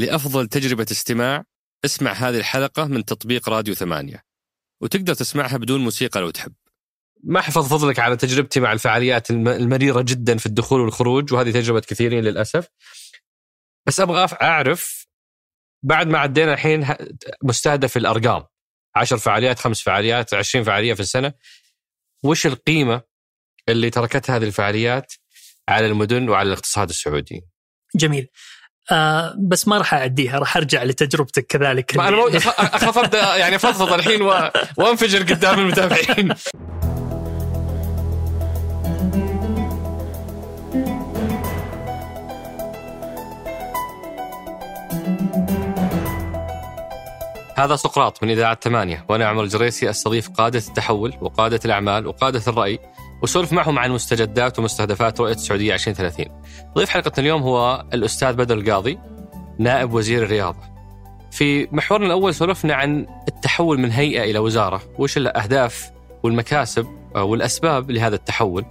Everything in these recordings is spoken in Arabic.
لأفضل تجربة استماع اسمع هذه الحلقة من تطبيق راديو ثمانية. وتقدر تسمعها بدون موسيقى لو تحب. ما حفظ فضلك على تجربتي مع الفعاليات الم- المريرة جدا في الدخول والخروج وهذه تجربة كثيرين للأسف. بس أبغى أعرف بعد ما عدينا الحين مستهدف الأرقام. عشر فعاليات خمس فعاليات عشرين فعالية في السنة. وش القيمة اللي تركتها هذه الفعاليات على المدن وعلى الاقتصاد السعودي؟ جميل. آه بس ما راح أعديها راح أرجع لتجربتك كذلك أنا مو- اخاف ابدا يعني أفضفض الحين و... وأنفجر قدام المتابعين. هذا سقراط من إذاعة ثمانية وأنا عمر الجريسي أستضيف قادة التحول وقادة الأعمال وقادة الرأي. وسولف معهم عن مستجدات ومستهدفات رؤية السعودية 2030 ضيف حلقة اليوم هو الأستاذ بدر القاضي نائب وزير الرياضة. في محورنا الأول سولفنا عن التحول من هيئة إلى وزارة. وش الأهداف والمكاسب آه، والأسباب لهذا التحول؟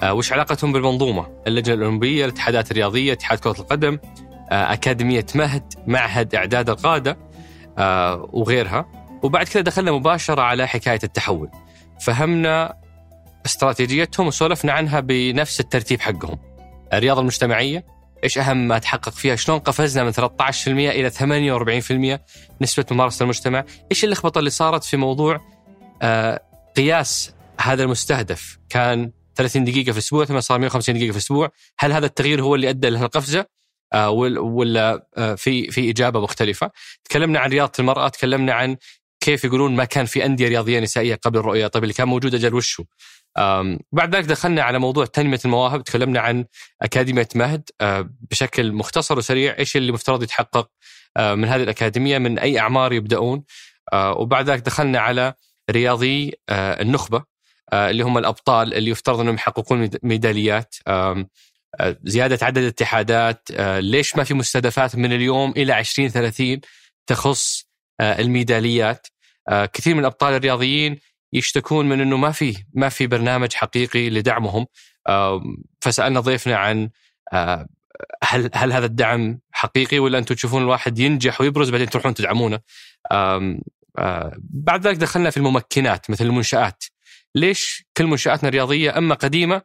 آه، وش علاقتهم بالمنظومة؟ اللجنة الأولمبية الاتحادات الرياضية اتحاد كرة القدم آه، أكاديمية مهد معهد إعداد القادة وغيرها. وبعد كذا دخلنا مباشرة على حكاية التحول. فهمنا استراتيجيتهم وسولفنا عنها بنفس الترتيب حقهم. الرياضة المجتمعية إيش أهم ما تحقق فيها؟ شلون قفزنا من 13% إلى 48% نسبة ممارسة المجتمع؟ إيش اللخبطه اللي صارت في موضوع آه قياس هذا المستهدف؟ كان 30 دقيقة في أسبوع ثم صار 150 دقيقة في أسبوع. هل هذا التغيير هو اللي أدى لهالقفزة؟ آه ولا- آه في في إجابة مختلفة. تكلمنا عن رياضة المرأة تكلمنا عن كيف يقولون ما كان في أندية رياضية نسائية قبل الرؤية. طيب اللي كان موجود أجل وشو آم، بعد ذلك دخلنا على موضوع تنمية المواهب تكلمنا عن أكاديمية مهد. آه، بشكل مختصر وسريع إيش اللي مفترض يتحقق آه، من هذه الأكاديمية من أي أعمار يبدأون. آه، وبعد ذلك دخلنا على رياضي النخبة اللي هم الأبطال اللي يفترض أنهم يحققون ميد- ميداليات. زيادة عدد الاتحادات. ليش ما في مستهدفات من اليوم إلى 2030 تخص آه، الميداليات؟ كثير من الأبطال الرياضيين يشتكون من إنه ما في ما في برنامج حقيقي لدعمهم فسألنا ضيفنا عن آه، هل هل هذا الدعم حقيقي ولا أنتم تشوفون الواحد ينجح ويبرز بعدين تروحون تدعمونه؟ آه، بعد ذلك دخلنا في الممكنات مثل المنشآت. ليش كل منشآتنا الرياضيه أما قديمة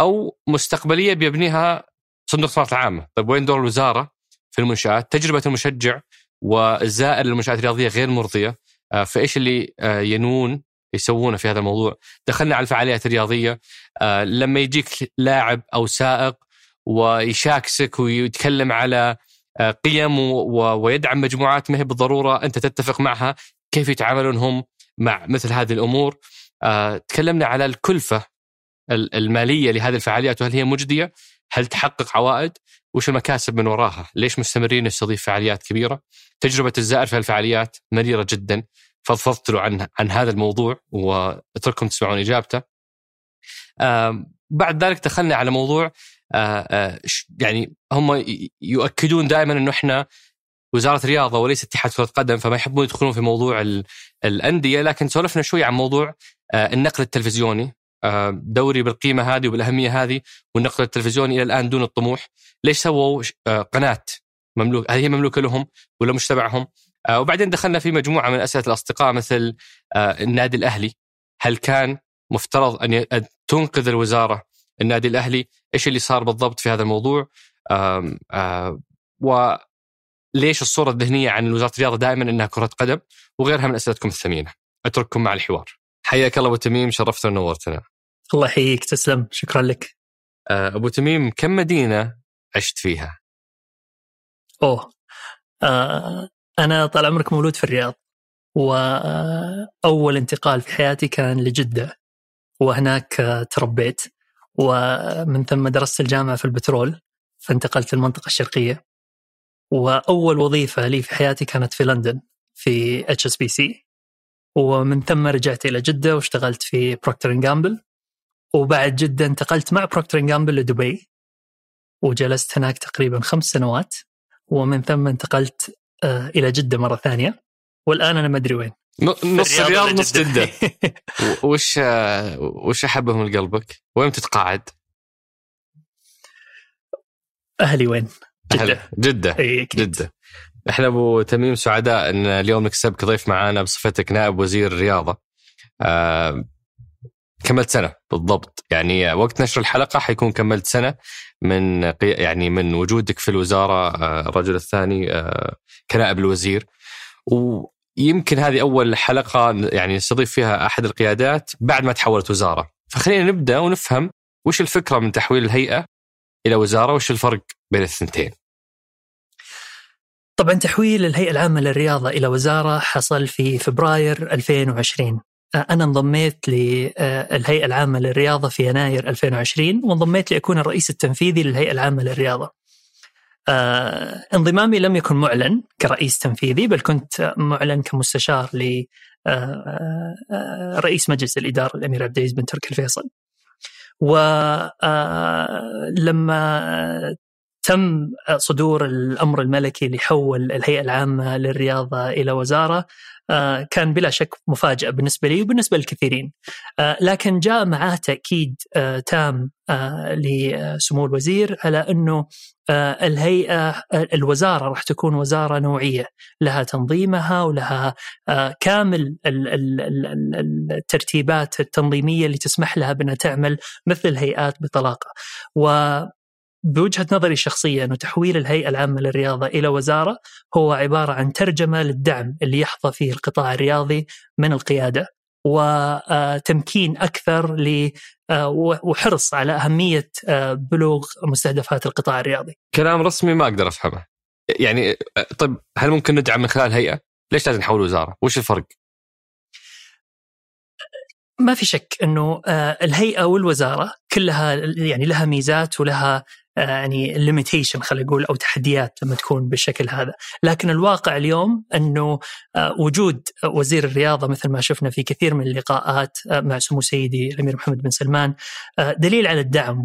أو مستقبلية بيبنيها صندوق الاستثمارات العامة، طيب وين دور الوزارة في المنشآت؟ تجربة المشجع والزائر للمنشآت الرياضية غير مرضية، آه، فإيش اللي ينوون يسوونه في هذا الموضوع؟ دخلنا على الفعاليات الرياضية آه، لما يجيك لاعب أو سائق ويشاكسك ويتكلم على آه، قيم ويدعم مجموعات ما هي بالضرورة أنت تتفق معها كيف يتعاملون هم مع مثل هذه الأمور آه، تكلمنا على الكلفة ال- المالية لهذه الفعاليات وهل هي مجدية؟ هل تحقق عوائد؟ وش المكاسب من وراها؟ ليش مستمرين نستضيف فعاليات كبيرة؟ تجربة الزائر في الفعاليات مريرة جدا فضفضت له عن عن هذا الموضوع واترككم تسمعون إجابته. بعد ذلك دخلنا على موضوع آه، آه، يعني هم يؤكدون دائما إنه إحنا وزارة رياضة وليس اتحاد كرة قدم فما يحبون يدخلون في موضوع ال- الأندية لكن سولفنا شوي عن موضوع آه، النقل التلفزيوني. دوري بالقيمة هذه وبالأهمية هذه والنقل التلفزيوني إلى الآن دون الطموح. ليش سووا قناة مملوك هل هي مملوكة لهم ولا مش تبعهم وبعدين دخلنا في مجموعة من أسئلة الأصدقاء مثل آه، النادي الأهلي هل كان مفترض أن تنقذ الوزارة النادي الأهلي؟ إيش اللي صار بالضبط في هذا الموضوع؟ آه، وليش الصورة الذهنية عن وزارة الرياضة دائما إنها كرة قدم وغيرها من أسئلتكم الثمينة؟ أترككم مع الحوار. حياك الله أبو تميم شرفتنا ونورتنا الله يحييك تسلم. شكرا لك. آه، أبو تميم كم مدينة عشت فيها؟ أوه. آه أنا طال عمرك مولود في الرياض وأول انتقال في حياتي كان لجدة وهناك تربيت ومن ثم درست الجامعة في البترول فانتقلت للمنطقة الشرقية. وأول وظيفة لي في حياتي كانت في لندن في HSBC ومن ثم رجعت إلى جدة واشتغلت في Procter & Gamble وبعد جدة انتقلت مع Procter & Gamble لدبي وجلست هناك تقريبا خمس سنوات. ومن ثم انتقلت إلى جدة مرة ثانية والآن أنا ما أدري وين نص الرياض نص جدة وش آه، وش احبهم لقلبك؟ وين تتقاعد؟ أهلي وين؟ جدة جدة أكيد جدة إحنا أبو تميم سعداء إن اليوم نكسبك ضيف معانا بصفتك نائب وزير الرياضة. آه كملت سنة بالضبط. يعني وقت نشر الحلقة حيكون كملت سنة من يعني من وجودك في الوزارة آه الرجل الثاني آه كنائب الوزير. ويمكن هذه أول حلقة يعني نستضيف فيها أحد القيادات بعد ما تحولت وزارة. فخلينا نبدأ ونفهم وش الفكرة من تحويل الهيئة إلى وزارة وش الفرق بين الثنتين. طبعا تحويل الهيئة العامة للرياضة إلى وزارة حصل في فبراير 2020 أنا انضميت للهيئة العامة للرياضة في يناير 2020 وانضميت لأكون الرئيس التنفيذي للهيئة العامة للرياضة. آه انضمامي لم يكن معلن كرئيس تنفيذي بل كنت معلن كمستشار ل آه آه مجلس الإدارة الأمير عبد العزيز بن تركي الفيصل. ولما تم صدور الأمر الملكي لحول الهيئة العامة للرياضة إلى وزارة آه، كان بلا شك مفاجأة بالنسبة لي وبالنسبة للكثيرين. آه، لكن جاء معاه تأكيد آه، تام لسمو الوزير على أنه الهيئة الوزارة راح تكون وزارة نوعية. لها تنظيمها ولها كامل الترتيبات التنظيمية اللي تسمح لها بأنها تعمل مثل الهيئات بطلاقة. و بوجهة نظري الشخصيه انه تحويل الهيئة العامة للرياضة إلى وزارة هو عبارة عن ترجمة للدعم اللي يحظى فيه القطاع الرياضي من القيادة وتمكين أكثر ل وحرص على أهمية بلوغ مستهدفات القطاع الرياضي. كلام رسمي ما أقدر أفهمه. يعني طيب هل ممكن ندعم من خلال هيئة؟ ليش لازم نحول وزارة؟ وش الفرق؟ ما في شك إنه الهيئة والوزارة كلها يعني لها ميزات ولها آه، يعني ليميتيشن خلينا نقول أو تحديات لما تكون بالشكل هذا، لكن الواقع اليوم أنه آه، وجود وزير الرياضة مثل ما شفنا في كثير من اللقاءات آه، مع سمو سيدي الأمير محمد بن سلمان دليل على الدعم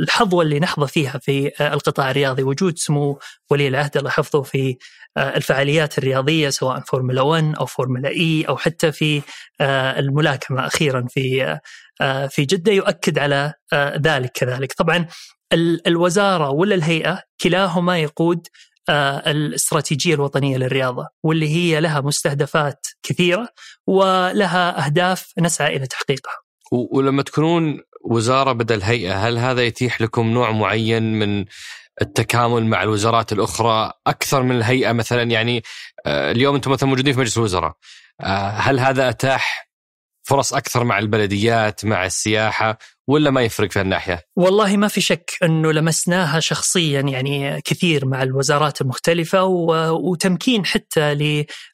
الحظوة اللي نحظى فيها في القطاع الرياضي. وجود سمو ولي العهد الله يحفظه في الفعاليات الرياضية سواء فورمولا 1 أو فورمولا إي أو حتى في الملاكمة أخيرا في آه، في جدة يؤكد على آه، ذلك كذلك. طبعا الوزارة ولا الهيئة كلاهما يقود آه، الاستراتيجية الوطنية للرياضة واللي هي لها مستهدفات كثيرة ولها أهداف نسعى إلى تحقيقها. ولما تكونون وزارة بدل هيئة هل هذا يتيح لكم نوع معين من التكامل مع الوزارات الأخرى أكثر من الهيئة مثلا؟ يعني اليوم أنتم مثلا موجودين في مجلس الوزراء. هل هذا أتاح فرص أكثر مع البلديات مع السياحة؟ ولا ما يفرق في الناحيه؟ والله ما في شك إنه لمسناها شخصيا يعني كثير مع الوزارات المختلفة وتمكين حتى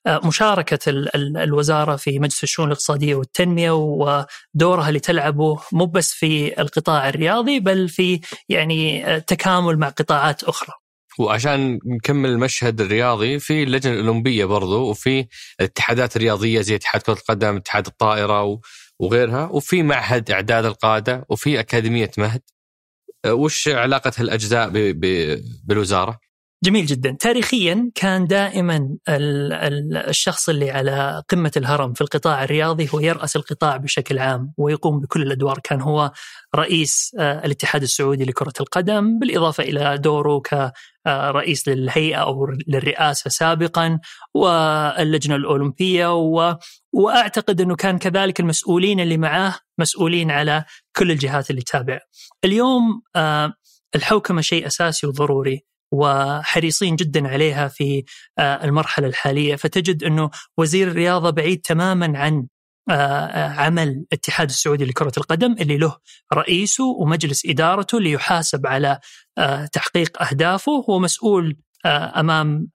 لمشاركة الوزارة في مجلس الشؤون الاقتصادية والتنمية ودورها اللي تلعبه مو بس في القطاع الرياضي بل في يعني تكامل مع قطاعات أخرى. وعشان نكمل المشهد الرياضي في اللجنة الأولمبية برضو وفي الاتحادات الرياضية زي اتحاد كرة القدم، اتحاد الطائرة وغيرها وفي معهد إعداد القادة وفي أكاديمية مهد. وش علاقة هالاجزاء بالوزارة؟ جميل جدا تاريخيا كان دائما الشخص اللي على قمة الهرم في القطاع الرياضي هو يرأس القطاع بشكل عام ويقوم بكل الأدوار كان هو رئيس آه، الاتحاد السعودي لكرة القدم بالإضافة إلى دوره كرئيس للهيئة أو للرئاسة سابقا واللجنة الأولمبية و... وأعتقد أنه كان كذلك المسؤولين اللي معاه مسؤولين على كل الجهات اللي تابع اليوم آه، الحوكمة شيء أساسي وضروري وحريصين جدا عليها في آه، المرحلة الحالية فتجد إنه وزير الرياضة بعيد تماما عن آه، آه، عمل الاتحاد السعودي لكرة القدم اللي له رئيسه ومجلس إدارته اللي يحاسب على تحقيق أهدافه هو مسؤول أمام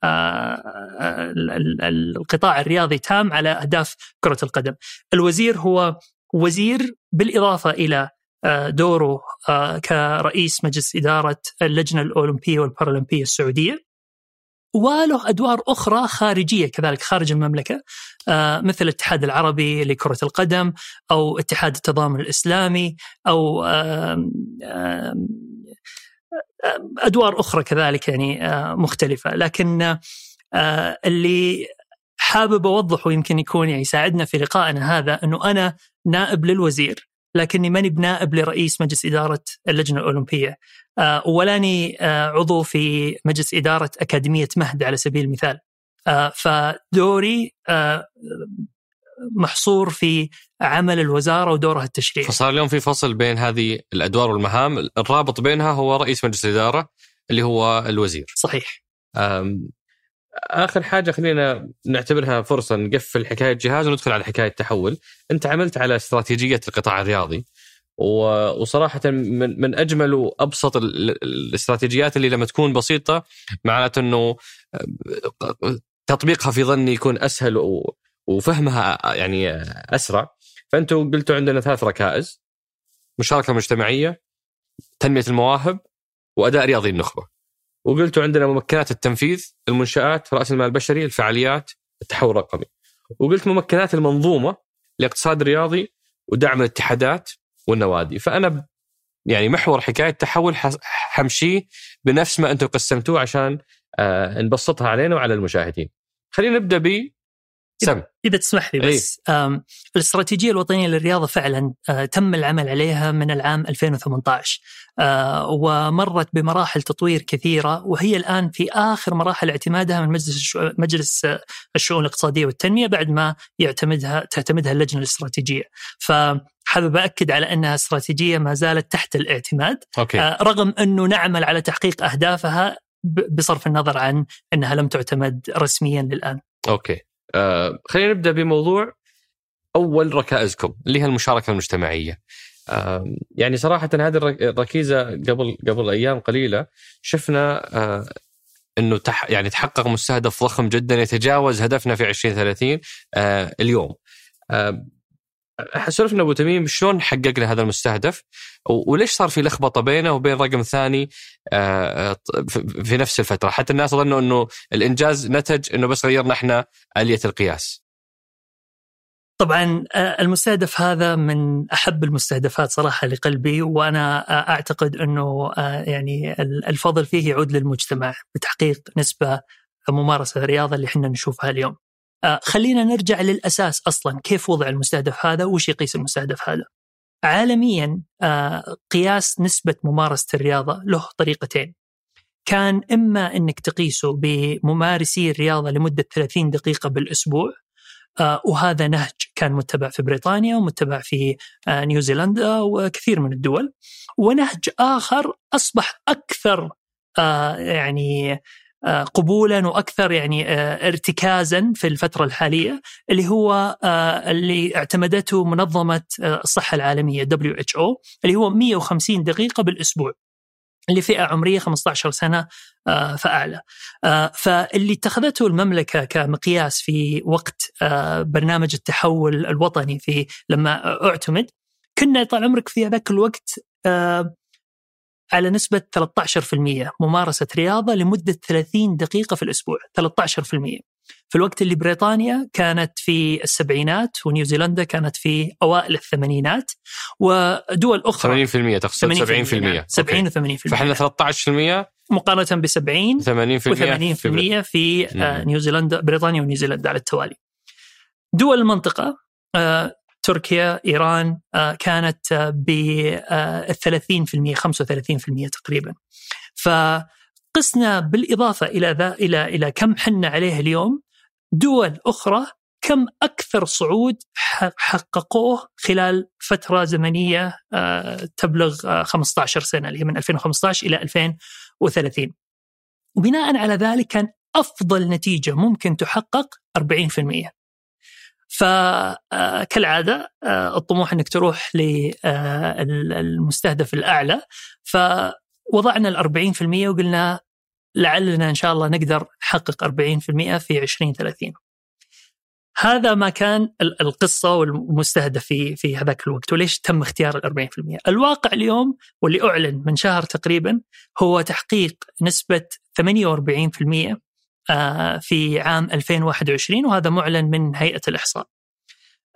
القطاع الرياضي تام على أهداف كرة القدم. الوزير هو وزير بالإضافة إلى آه، دوره آه، كرئيس مجلس إدارة اللجنة الأولمبية والبارالمبية السعودية وله أدوار أخرى خارجية كذلك خارج المملكة آه، مثل الاتحاد العربي لكرة القدم أو اتحاد التضامن الإسلامي أو أدوار أخرى كذلك يعني مختلفة. لكن اللي حابب أوضحه يمكن يكون يعني يساعدنا في لقائنا هذا أنه أنا نائب للوزير لكني ماني بنائب لرئيس مجلس إدارة اللجنة الأولمبية. آه، ولاني آه، عضو في مجلس إدارة أكاديمية مهد على سبيل المثال آه، فدوري محصور في عمل الوزارة ودورها التشريعي. فصار اليوم في فصل بين هذه الأدوار والمهام، الرابط بينها هو رئيس مجلس الإدارة اللي هو الوزير. صحيح. آخر حاجة خلينا نعتبرها فرصة نقفل حكاية جهاز وندخل على حكاية تحول، أنت عملت على استراتيجية القطاع الرياضي وصراحة من من أجمل وأبسط الاستراتيجيات اللي لما تكون بسيطة معناته إنه تطبيقها في ظني يكون أسهل وفهمها يعني أسرع. فانتم قلتوا عندنا ثلاث ركائز. مشاركة مجتمعية تنمية المواهب وأداء رياضي النخبة. وقلتوا عندنا ممكنات التنفيذ المنشآت رأس المال البشري الفعاليات التحول الرقمي. وقلت ممكنات المنظومة الاقتصاد الرياضي ودعم الاتحادات والنوادي. فأنا يعني محور حكاية تحول حمشيه بنفس ما أنتم قسمتوه عشان آه نبسطها علينا وعلى المشاهدين. خلينا نبدأ سم اذا تسمح لي بس أيه؟ الاستراتيجية الوطنية للرياضة فعلا آه تم العمل عليها من العام 2018 آه ومرت بمراحل تطوير كثيرة وهي الآن في آخر مراحل اعتمادها من مجلس مجلس الشؤون الاقتصادية والتنمية بعد ما يعتمدها تعتمدها اللجنة الاستراتيجية ف حابب اكد على أنها استراتيجية ما زالت تحت الاعتماد أوكي. آه رغم أنه نعمل على تحقيق أهدافها بصرف النظر عن أنها لم تعتمد رسميا للآن. أوكي. آه خلينا نبدأ بموضوع أول ركائزكم اللي هي المشاركة المجتمعية. آه يعني صراحة هذه الركيزة قبل قبل أيام قليلة شفنا آه إنه تح يعني تحقق مستهدف ضخم جدا يتجاوز هدفنا في 2030 آه اليوم. سولفنا أبو تميم شلون حققنا هذا المستهدف؟ وليش صار في لخبطة بينه وبين رقم ثاني آه، في نفس الفترة؟ حتى الناس ظنوا إنه الإنجاز نتج إنه بس غيرنا إحنا آلية القياس. طبعا آه، المستهدف هذا من أحب المستهدفات صراحة لقلبي وأنا آه، أعتقد إنه يعني الفضل فيه يعود للمجتمع بتحقيق نسبة ممارسة الرياضه اللي إحنا نشوفها اليوم. آه، خلينا نرجع للأساس أصلا كيف وضع المستهدف هذا؟ وش يقيس المستهدف هذا؟ عالميا آه، قياس نسبة ممارسة الرياضة له طريقتين. كان إما إنك تقيسه بممارسي الرياضة لمدة 30 دقيقة بالأسبوع آه، وهذا نهج كان متبع في بريطانيا ومتبع في نيوزيلندا وكثير من الدول. ونهج آخر أصبح أكثر يعني قبولا وأكثر يعني آه، ارتكازا في الفترة الحالية اللي هو آه، اللي اعتمدته منظمة الصحة العالمية WHO اللي هو 150 دقيقة بالأسبوع لفئه عمرية 15 سنة فأعلى. فاللي اتخذته المملكة كمقياس في وقت برنامج التحول الوطني في لما أعتمد كنا طال عمرك في هذاك الوقت على نسبة 13% ممارسة رياضة لمدة 30 دقيقة في الأسبوع 13% في الوقت اللي بريطانيا كانت في السبعينات ونيوزيلندا كانت في أوائل الثمانينات ودول أخرى. 80% تقصد 70% 70 و 80% فإحنا 13% مقارنة ب 70 80% و80% في آه، نيوزيلندا بريطانيا ونيوزيلندا على التوالي. دول المنطقة آه، تركيا إيران آه، كانت ب 30% 35% تقريبا. فقسنا بالإضافة إلى ذا إلى إلى كم حنا عليه اليوم. دول أخرى كم أكثر صعود حققوه خلال فترة زمنية آه، تبلغ 15 سنة اللي هي من 2015 إلى 2030 وبناء على ذلك كان أفضل نتيجة ممكن تحقق 40% فكالعادة آه، الطموح أنك تروح للمستهدف الأعلى. فوضعنا الأربعين في المية وقلنا لعلنا إن شاء الله نقدر نحقق 40% في 2030 هذا ما كان القصة والمستهدف في في هذاك الوقت. وليش تم اختيار ال 40%؟ الواقع اليوم واللي أعلن من شهر تقريبا هو تحقيق نسبة 48% آه، في عام 2021 وهذا معلن من هيئة الإحصاء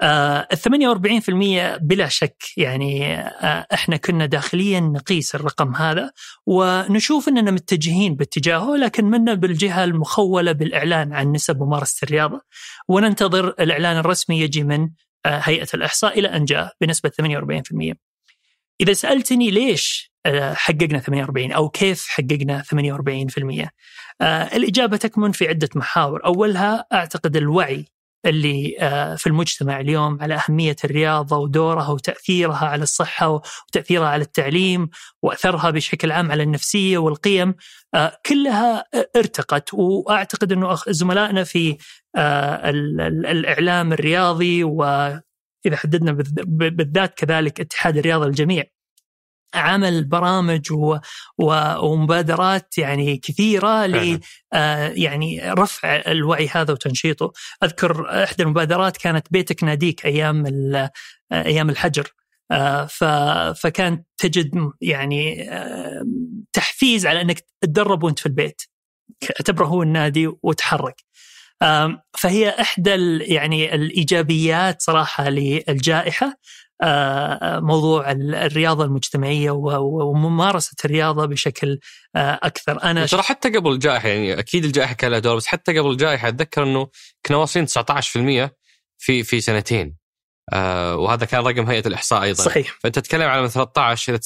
آه، ال 48% بلا شك يعني آه، إحنا كنا داخليا نقيس الرقم هذا ونشوف إننا متجهين باتجاهه لكن منا بالجهة المخولة بالإعلان عن نسب ممارسة الرياضة وننتظر الإعلان الرسمي يجي من آه، هيئة الإحصاء إلى أن جاء بنسبة 48%. إذا سألتني ليش آه، حققنا 48 أو كيف حققنا 48%؟ الإجابة تكمن في عدة محاور، أولها أعتقد الوعي اللي آه، في المجتمع اليوم على أهمية الرياضة ودورها وتأثيرها على الصحة وتأثيرها على التعليم وأثرها بشكل عام على النفسية والقيم آه، كلها ارتقت. وأعتقد أنه زملائنا في آه، الإعلام الرياضي وإذا حددنا بالذات كذلك اتحاد الرياضة الجميع عمل برامج و... و... ومبادرات يعني كثيرة ل آه يعني رفع الوعي هذا وتنشيطه، أذكر إحدى المبادرات كانت بيتك ناديك أيام ال... أيام الحجر. آه ف... فكان تجد يعني آه تحفيز على أنك تتدرب وأنت في البيت. اعتبره هو النادي وتحرك. فهي إحدى يعني الإيجابيات صراحة للجائحة. آه، موضوع الرياضة المجتمعية وممارسة الرياضة بشكل آه، أكثر. أنا ترى حتى قبل الجائحة يعني أكيد الجائحة كان لها دور بس حتى قبل الجائحة أتذكر إنه كنا واصلين 19% في في سنتين. آه وهذا كان رقم هيئة الإحصاء أيضا. صحيح. فأنت تتكلم على 13 إلى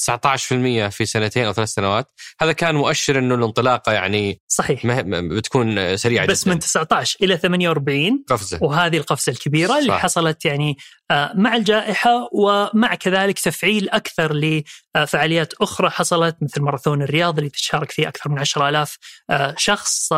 19% في سنتين أو ثلاث سنوات. هذا كان مؤشر إنه الانطلاقة يعني صحيح. بتكون سريعة بس جدا. من 19 إلى 48 قفزة. وهذه القفزة الكبيرة صح. اللي حصلت يعني آه، مع الجائحة ومع كذلك تفعيل أكثر لفعاليات أخرى حصلت مثل ماراثون الرياض اللي تشارك فيه أكثر من 10000 آه، شخص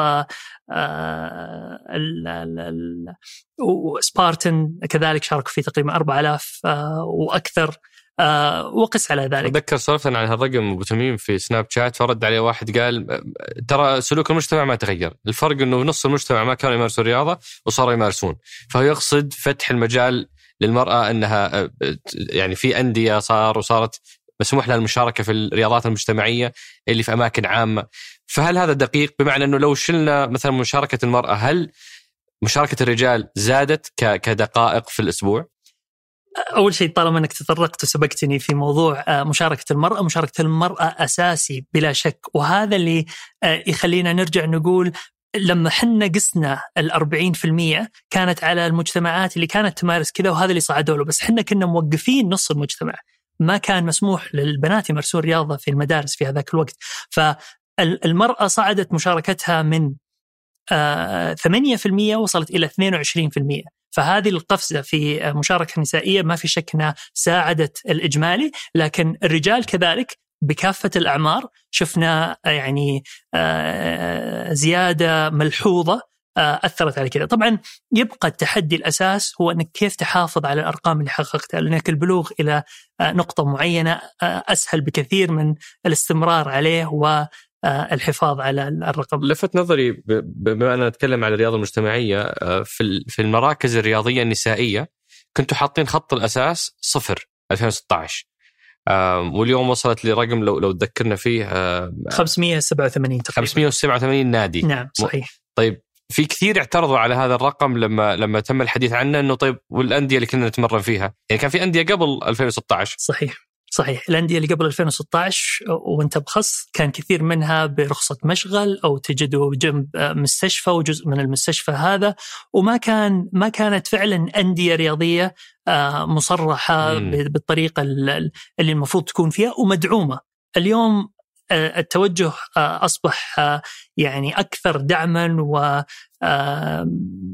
وسبارتن كذلك شاركوا فيه تقريبا 4000 آه، وأكثر آه، وقس على ذلك. أتذكر سولفنا عن هالرقم أبو تميم في سناب شات فرد عليه واحد قال ترى سلوك المجتمع ما تغير، الفرق إنه نص المجتمع ما كانوا يمارسون رياضه وصاروا يمارسون، فهو يقصد فتح المجال للمرأة أنها يعني في أندية صار وصارت مسموح لها المشاركة في الرياضات المجتمعية اللي في أماكن عامة، فهل هذا دقيق؟ بمعنى أنه لو شلنا مثلا مشاركة المرأة هل مشاركة الرجال زادت كدقائق في الأسبوع؟ أول شيء طالما إنك تطرقت وسبقتني في موضوع مشاركة المرأة، مشاركة المرأة أساسي بلا شك. وهذا اللي يخلينا نرجع نقول لما حنا قسنا ال 40% كانت على المجتمعات اللي كانت تمارس كذا وهذا اللي صعدوا له بس حنا كنا موقفين نص المجتمع. ما كان مسموح للبنات يمارسون رياضة في المدارس في هذاك الوقت. فالمرأة صعدت مشاركتها من 8% آه، وصلت إلى 22% فهذه القفزة في مشاركة نسائية ما في شك إنها ساعدت الإجمالي لكن الرجال كذلك بكافة الأعمار شفنا يعني آه، زيادة ملحوظة آه، أثرت على كذا، طبعا يبقى التحدي الأساس هو إنك كيف تحافظ على الأرقام اللي حققتها، لأنك البلوغ إلى نقطة معينة أسهل بكثير من الاستمرار عليه و آه، الحفاظ على الرقم. لفت نظري بما أننا نتكلم على الرياضة المجتمعية آه، في المراكز الرياضية النسائية كنتوا حاطين خط الأساس صفر 2016 واليوم وصلت لرقم لو لو تذكرنا فيه 587 تقريبا. 587 نادي. نعم صحيح. طيب في كثير اعترضوا على هذا الرقم لما لما تم الحديث عنه إنه طيب والأندية اللي كنا نتمرن فيها، يعني كان في أندية قبل 2016 صحيح. صحيح. الأندية اللي قبل 2016 وانت بخص كان كثير منها برخصة مشغل أو تجده جنب مستشفى وجزء من المستشفى هذا. وما كان ما كانت فعلا أندية رياضية آه، مصرحة بالطريقة اللي المفروض تكون فيها ومدعومة. اليوم آه، التوجه آه، أصبح يعني أكثر دعما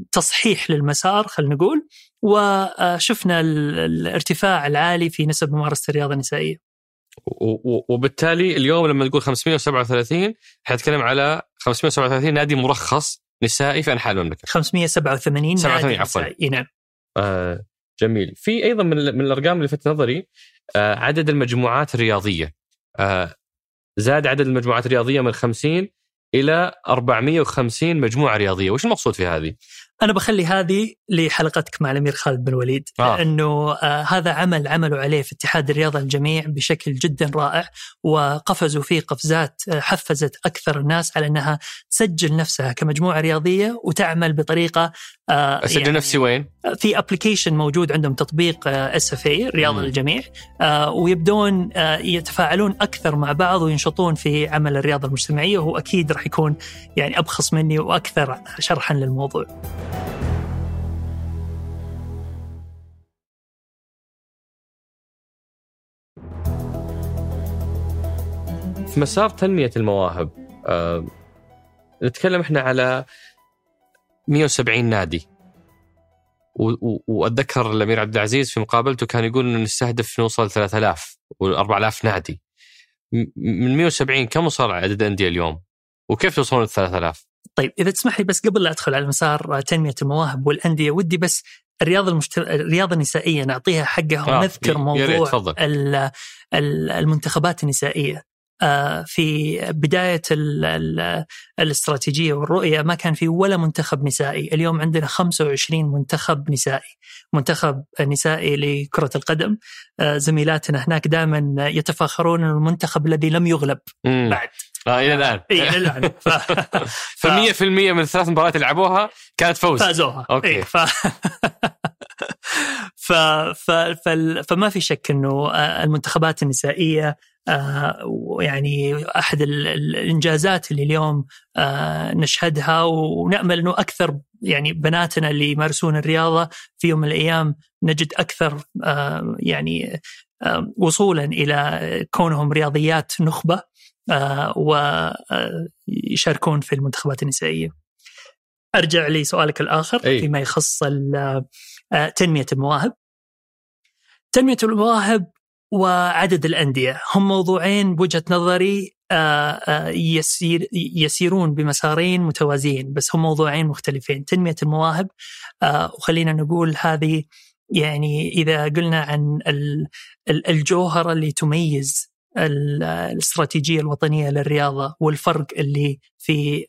وتصحيح للمسار خلينا نقول. وشفنا الارتفاع العالي في نسب ممارسة الرياضة النسائية. وبالتالي اليوم لما تقول 537 حنتكلم على 537 نادي مرخص نسائي في أنحاء المملكة. 587 87 عفوا. نعم. آه جميل. في أيضا من, من الأرقام اللي لفتت نظري آه عدد المجموعات الرياضية. آه زاد عدد المجموعات الرياضية من 50 إلى 450 مجموعة رياضية، وش المقصود في هذه؟ أنا بخلي هذه لحلقتك مع الأمير خالد بن الوليد آه. لأنه آه هذا عمل عملوا عليه في اتحاد الرياضة الجميع بشكل جدا رائع وقفزوا فيه قفزات آه حفزت أكثر الناس على أنها تسجل نفسها كمجموعة رياضية وتعمل بطريقة آه أسجل يعني نفسي وين؟ في application موجود عندهم تطبيق SFA رياضة للجميع آه ويبدون آه يتفاعلون أكثر مع بعض وينشطون في عمل الرياضة المجتمعية وهو أكيد راح يكون يعني أبخص مني وأكثر شرحا للموضوع. في مسار تنمية المواهب أه نتكلم إحنا على 170 نادي وأتذكر الأمير عبد العزيز في مقابلته كان يقول إنه نستهدف نوصل 3000 و4000 نادي من 170 كم وصل عدد الأندية اليوم؟ وكيف توصلون ل 3000؟ طيب إذا تسمح لي بس قبل لا أدخل على مسار تنمية المواهب والأندية ودي بس الرياضه المجتمع الرياضة النسائية نعطيها حقها آه ونذكر موضوع المنتخبات النسائية. آه، في بداية ال ال الاستراتيجية والرؤية ما كان في ولا منتخب نسائي. اليوم عندنا 25 منتخب نسائي. منتخب نسائي لكرة القدم. آه، زميلاتنا هناك دائما يتفاخرون المنتخب الذي لم يغلب مم. بعد. آه إلى الآن. اي إلى الآن. ف... ف 100% من الثلاث مباريات اللي لعبوها كانت فوز. فازوها. أوكي. إيه ف... ف... ف... ف... فما في شك إنه المنتخبات النسائية ويعني أحد الإنجازات اللي اليوم آه، نشهدها ونأمل إنه أكثر يعني بناتنا اللي يمارسون الرياضة في يوم من الأيام نجد أكثر آه، يعني آه، وصولا إلى كونهم رياضيات نخبة. ويشاركون في المنتخبات النسائية. أرجع لسؤالك الآخر أي. فيما يخص تنمية المواهب. تنمية المواهب وعدد الأندية هم موضوعين بوجهة نظري آه، آه، يسير يسيرون بمسارين متوازيين بس هم موضوعين مختلفين تنمية المواهب آه، وخلينا نقول هذه يعني إذا قلنا عن الجوهرة اللي تميز الاستراتيجية الوطنية للرياضة والفرق اللي في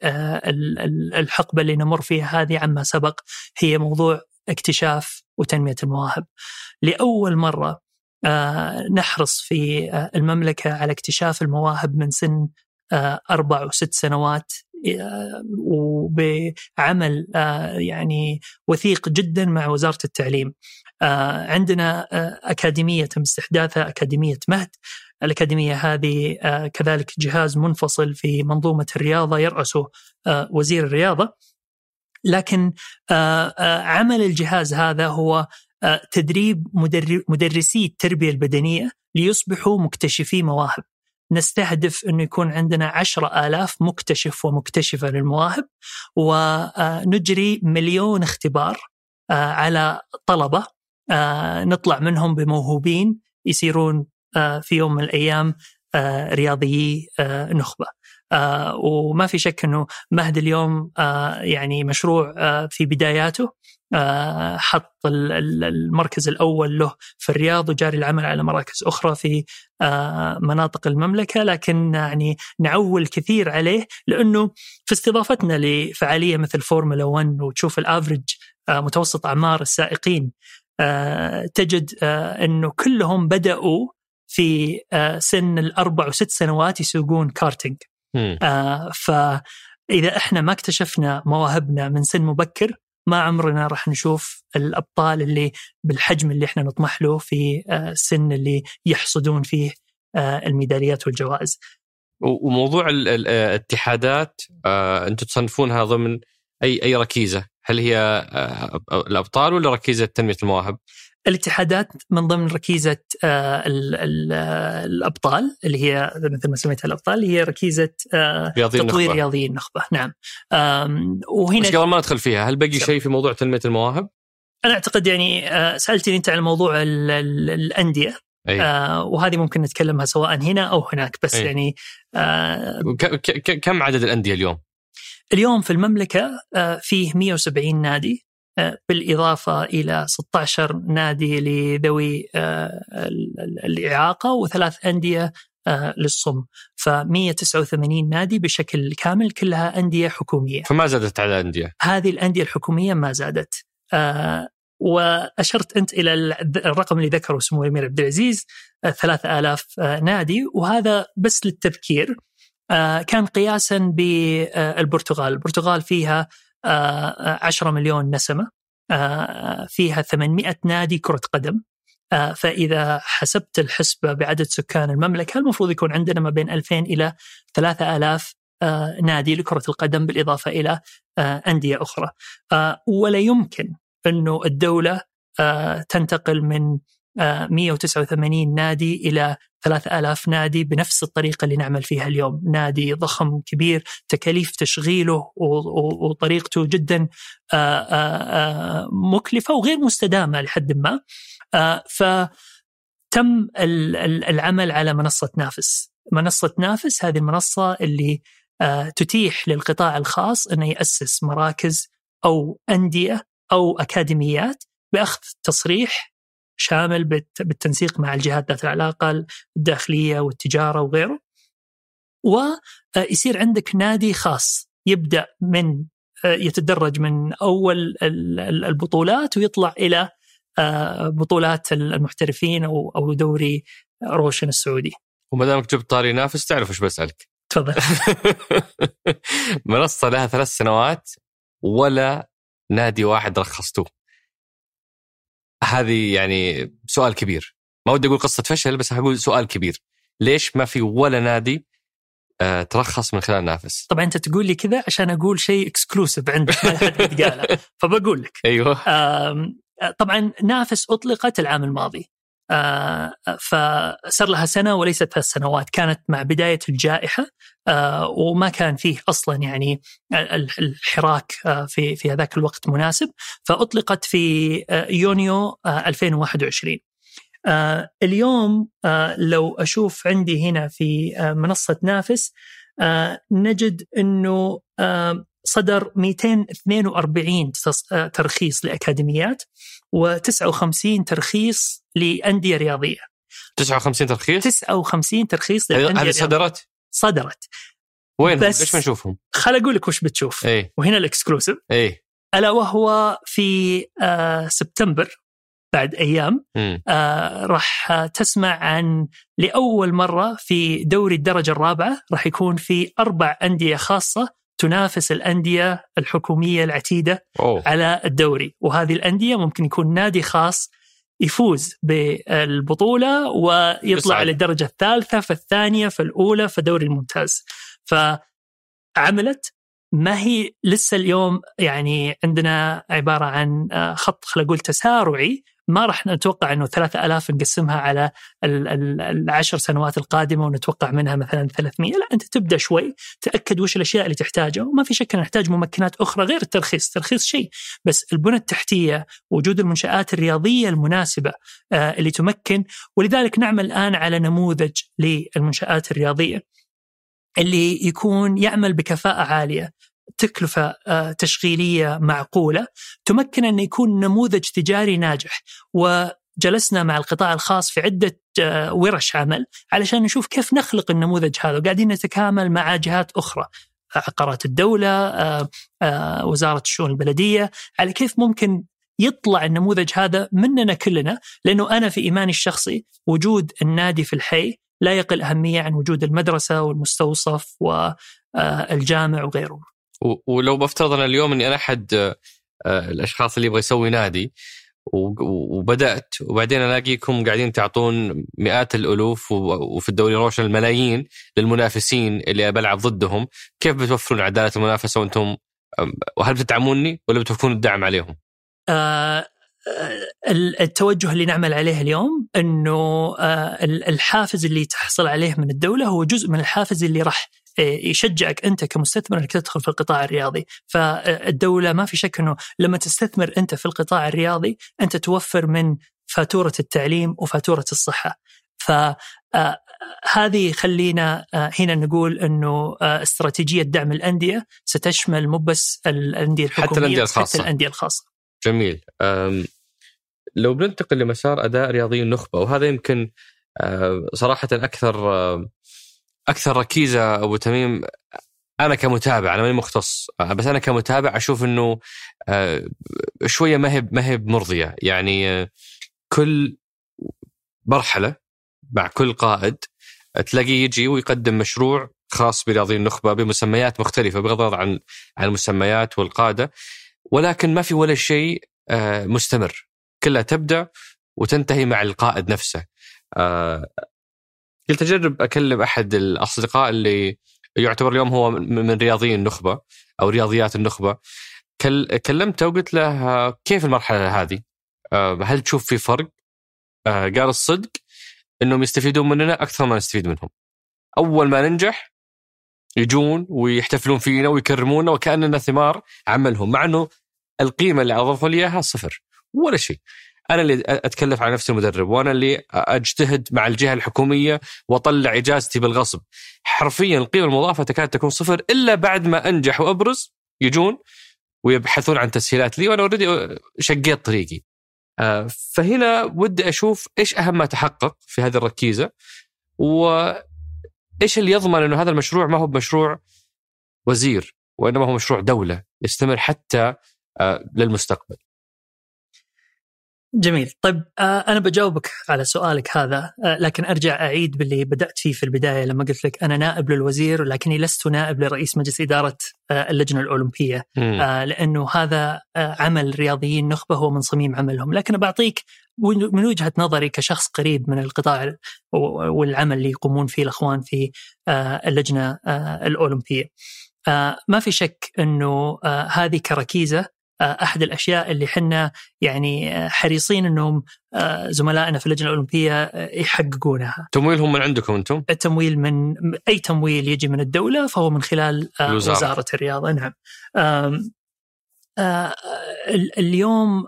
الحقبة اللي نمر فيها هذه عما سبق هي موضوع اكتشاف وتنمية المواهب. لأول مرة آه، نحرص في آه، المملكة على اكتشاف المواهب من سن آه، أربع وست سنوات وبعمل يعني وثيق جدا مع وزارة التعليم. عندنا أكاديمية تم استحداثها أكاديمية مهد الأكاديمية هذه كذلك جهاز منفصل في منظومة الرياضة يرأسه وزير الرياضة. لكن عمل الجهاز هذا هو آه، تدريب مدرسي التربية البدنية ليصبحوا مكتشفي مواهب. نستهدف أنه يكون عندنا عشرة آلاف مكتشف ومكتشفة للمواهب ونجري مليون اختبار آه، على طلبة آه، نطلع منهم بموهوبين يصيرون في يوم من الأيام رياضيي نخبة. وما في شك أنه مهد اليوم يعني مشروع في بداياته. آه، حط المركز الأول له في الرياض وجاري العمل على مراكز أخرى في آه، مناطق المملكة. لكن يعني نعول كثير عليه لأنه في استضافتنا لفعالية مثل فورمولا 1 وتشوف ال average آه، متوسط أعمار السائقين تجد أنه كلهم بدأوا في سن الأربع وست سنوات يسوقون كارتينج فإذا إحنا ما اكتشفنا مواهبنا من سن مبكر ما عمرنا راح نشوف الأبطال اللي بالحجم اللي إحنا نطمح له في آه، السن اللي يحصدون فيه آه، الميداليات والجوائز. وموضوع الاتحادات آه، أنتم تصنفونها ضمن أي أي ركيزة؟ هل هي الأبطال ولا ركيزة تنمية المواهب؟ الاتحادات من ضمن ركيزة آه، الأبطال اللي هي مثل ما سميتها الأبطال اللي هي ركيزة آه، رياضي تطوير رياضي النخبة نعم وهنا بس قبل ما ندخل فيها هل بقي شيء في موضوع تنمية المواهب؟ أنا أعتقد يعني آه، سألتني أنت عن موضوع الأندية أي. آه وهذه ممكن نتكلمها سواء هنا أو هناك بس أي. يعني آه كم عدد الأندية اليوم؟ اليوم في المملكة آه فيه 170 نادي بالإضافة إلى 16 نادي لذوي آه، الإعاقة وثلاث أندية آه، للصم. ف 189 نادي بشكل كامل كلها أندية حكومية. فما زادت على الأندية هذه الأندية الحكومية ما زادت. آه، وأشرت أنت إلى الرقم اللي ذكره سمو الأمير عبد العزيز 3000 نادي. وهذا بس للتذكير كان قياسا بالبرتغال البرتغال فيها 10 مليون نسمة آه، فيها 800 نادي كرة قدم. آه، فإذا حسبت الحسبة بعدد سكان المملكة المفروض يكون عندنا ما بين 2000 إلى 3000 آه، نادي لكرة القدم بالإضافة إلى أندية أخرى. ولا يمكن أنه الدولة تنتقل من 189 نادي إلى 3000 نادي بنفس الطريقة اللي نعمل فيها اليوم. نادي ضخم كبير تكاليف تشغيله وطريقته جدا مكلفة وغير مستدامة لحد ما. فتم العمل على منصة نافس. منصة نافس هذه المنصة اللي تتيح للقطاع الخاص أنه يأسس مراكز أو أندية أو أكاديميات بأخذ تصريح شامل بالتنسيق مع الجهات ذات العلاقة الداخلية والتجارة وغيره. ويصير عندك نادي خاص يبدأ من يتدرج من أول البطولات ويطلع إلى بطولات المحترفين أو أو دوري روشن السعودي. وما دامك جبت طاري ينافس تعرف إيش بسألك. تفضل. منصة لها ثلاث سنوات ولا نادي واحد رخصتوه. هذه يعني سؤال كبير. ما ودي أقول قصة فشل بس هقول سؤال كبير. ليش ما في ولا نادي آه ترخص من خلال نافس؟ طبعا أنت تقول لي كذا عشان أقول شيء اكسكلوسيف عندك ما حد قاله. فبقول لك. أيوه. طبعا نافس أطلقت العام الماضي. آه، فصار لها سنة وليست ثلاث سنوات كانت مع بداية الجائحة آه، وما كان فيه أصلا يعني الحراك آه، في في هذاك الوقت مناسب فأطلقت في يونيو 2021 اليوم لو أشوف عندي هنا في منصة نافس نجد أنه صدر 242 ترخيص لأكاديميات. و59 ترخيص لأندية رياضية 59 ترخيص؟ 59 ترخيص للأندية هذه صدرت؟ صدرت وين إيش بنشوفهم؟ خل أقول لك وش بتشوف إيه؟ وهنا الإكسكلوسيف إيه؟ ألا وهو في آه سبتمبر بعد أيام آه راح تسمع عن لأول مرة في دوري الدرجة الرابعة راح يكون في أربع أندية خاصة تنافس الأندية الحكومية العتيدة أوه. على الدوري وهذه الأندية ممكن يكون نادي خاص يفوز بالبطولة ويطلع. للدرجة الثالثة في الثانية في الاولى في الدوري الممتاز فعملت ما هي لسه اليوم يعني عندنا عبارة عن آه، خط خلينا نقول تسارعي ما راح نتوقع إنه 3000 نقسمها على العشر سنوات القادمة ونتوقع منها مثلا 300 لا أنت تبدأ شوي تأكد وش الأشياء اللي تحتاجها. وما في شك نحتاج ممكنات أخرى غير الترخيص، الترخيص شيء بس البنى التحتية وجود المنشآت الرياضية المناسبة آه، اللي تمكن. ولذلك نعمل الآن على نموذج للمنشآت الرياضية اللي يكون يعمل بكفاءة عالية. تكلفة آه، تشغيلية معقولة تمكن أن يكون نموذج تجاري ناجح. وجلسنا مع القطاع الخاص في عدة آه، ورش عمل علشان نشوف كيف نخلق النموذج هذا وقاعدين نتكامل مع جهات أخرى عقارات الدولة آه، وزارة الشؤون البلدية على كيف ممكن يطلع النموذج هذا مننا كلنا لأنه أنا في إيماني الشخصي وجود النادي في الحي لا يقل أهمية عن وجود المدرسة والمستوصف والجامع وغيره. ولو بفترض أنا اليوم اني أنا احد آه، الاشخاص اللي يبغى يسوي نادي وبدأت وبعدين ألاقيكم قاعدين تعطون مئات الألوف وفي الدوري روشن الملايين للمنافسين اللي بلعب ضدهم، كيف بتوفرون عدالة المنافسة وأنتم وهل بتدعموني ولا بتوفرون الدعم عليهم؟ آه التوجه اللي نعمل عليه اليوم إنه آه الحافز اللي تحصل عليه من الدولة هو جزء من الحافز اللي راح يشجعك أنت كمستثمر أنك تدخل في القطاع الرياضي، فالدولة ما في شك أنه لما تستثمر أنت في القطاع الرياضي أنت توفر من فاتورة التعليم وفاتورة الصحة. ف هذه خلينا هنا نقول أنه استراتيجية دعم الأندية ستشمل مو بس الأندية الحكومية حتى الأندية الخاصه حتى الأندية الخاصة. جميل. لو بننتقل لمسار أداء رياضي النخبة وهذا يمكن صراحة أكثر أكثر ركيزة أبو تميم أنا كمتابع أنا ماني مختص بس أنا كمتابع أشوف إنه آه، شوية ما هي ما هي مرضيه يعني آه، كل مرحلة مع كل قائد تلاقيه يجي ويقدم مشروع خاص برياضي النخبة بمسميات مختلفة بغض النظر عن عن المسميات والقادة. ولكن ما في ولا شيء آه، مستمر. كلها تبدأ وتنتهي مع القائد نفسه. قلت أجرب أكلم أحد الأصدقاء اللي يعتبر اليوم هو من رياضيين النخبة أو رياضيات النخبة كلمته وقلت له كيف المرحلة هذه؟ آه، هل تشوف في فرق آه قال الصدق إنهم يستفيدون مننا أكثر ما نستفيد منهم. أول ما ننجح يجون ويحتفلون فينا ويكرمونا وكأننا ثمار عملهم مع إنه القيمة اللي اضافوا لي إياها صفر ولا شيء. أنا اللي أتكلف على نفسي المدرب وأنا اللي أجتهد مع الجهة الحكومية وأطلع إجازتي بالغصب. حرفيا القيمة المضافة تكاد تكون صفر إلا بعد ما أنجح وأبرز يجون ويبحثون عن تسهيلات لي وأنا اوريدي شقيت طريقي. آه، فهنا ودي أشوف إيش أهم ما تحقق في هذه الركيزة وإيش اللي يضمن إنه هذا المشروع ما هو بمشروع وزير وإنما هو مشروع دولة يستمر حتى آه، للمستقبل. جميل. طيب آه، أنا بجاوبك على سؤالك هذا آه، لكن أرجع أعيد باللي بدأت فيه في البداية لما قلت لك أنا نائب للوزير ولكني لست نائب لرئيس مجلس إدارة آه، اللجنة الأولمبية. مم. لأنه هذا عمل رياضيين نخبة هو من صميم عملهم. لكن بعطيك من وجهة نظري كشخص قريب من القطاع والعمل اللي يقومون فيه الأخوان في اللجنة الأولمبية. ما في شك أنه هذه كركيزة أحد الأشياء اللي حنا يعني حريصين إنهم آه، زملائنا في اللجنة الأولمبية آه، يحققونها. تمويلهم من عندكم أنتم؟ التمويل من أي تمويل يجي من الدولة فهو من خلال آه، الوزارة. وزارة الرياضة نعم. اليوم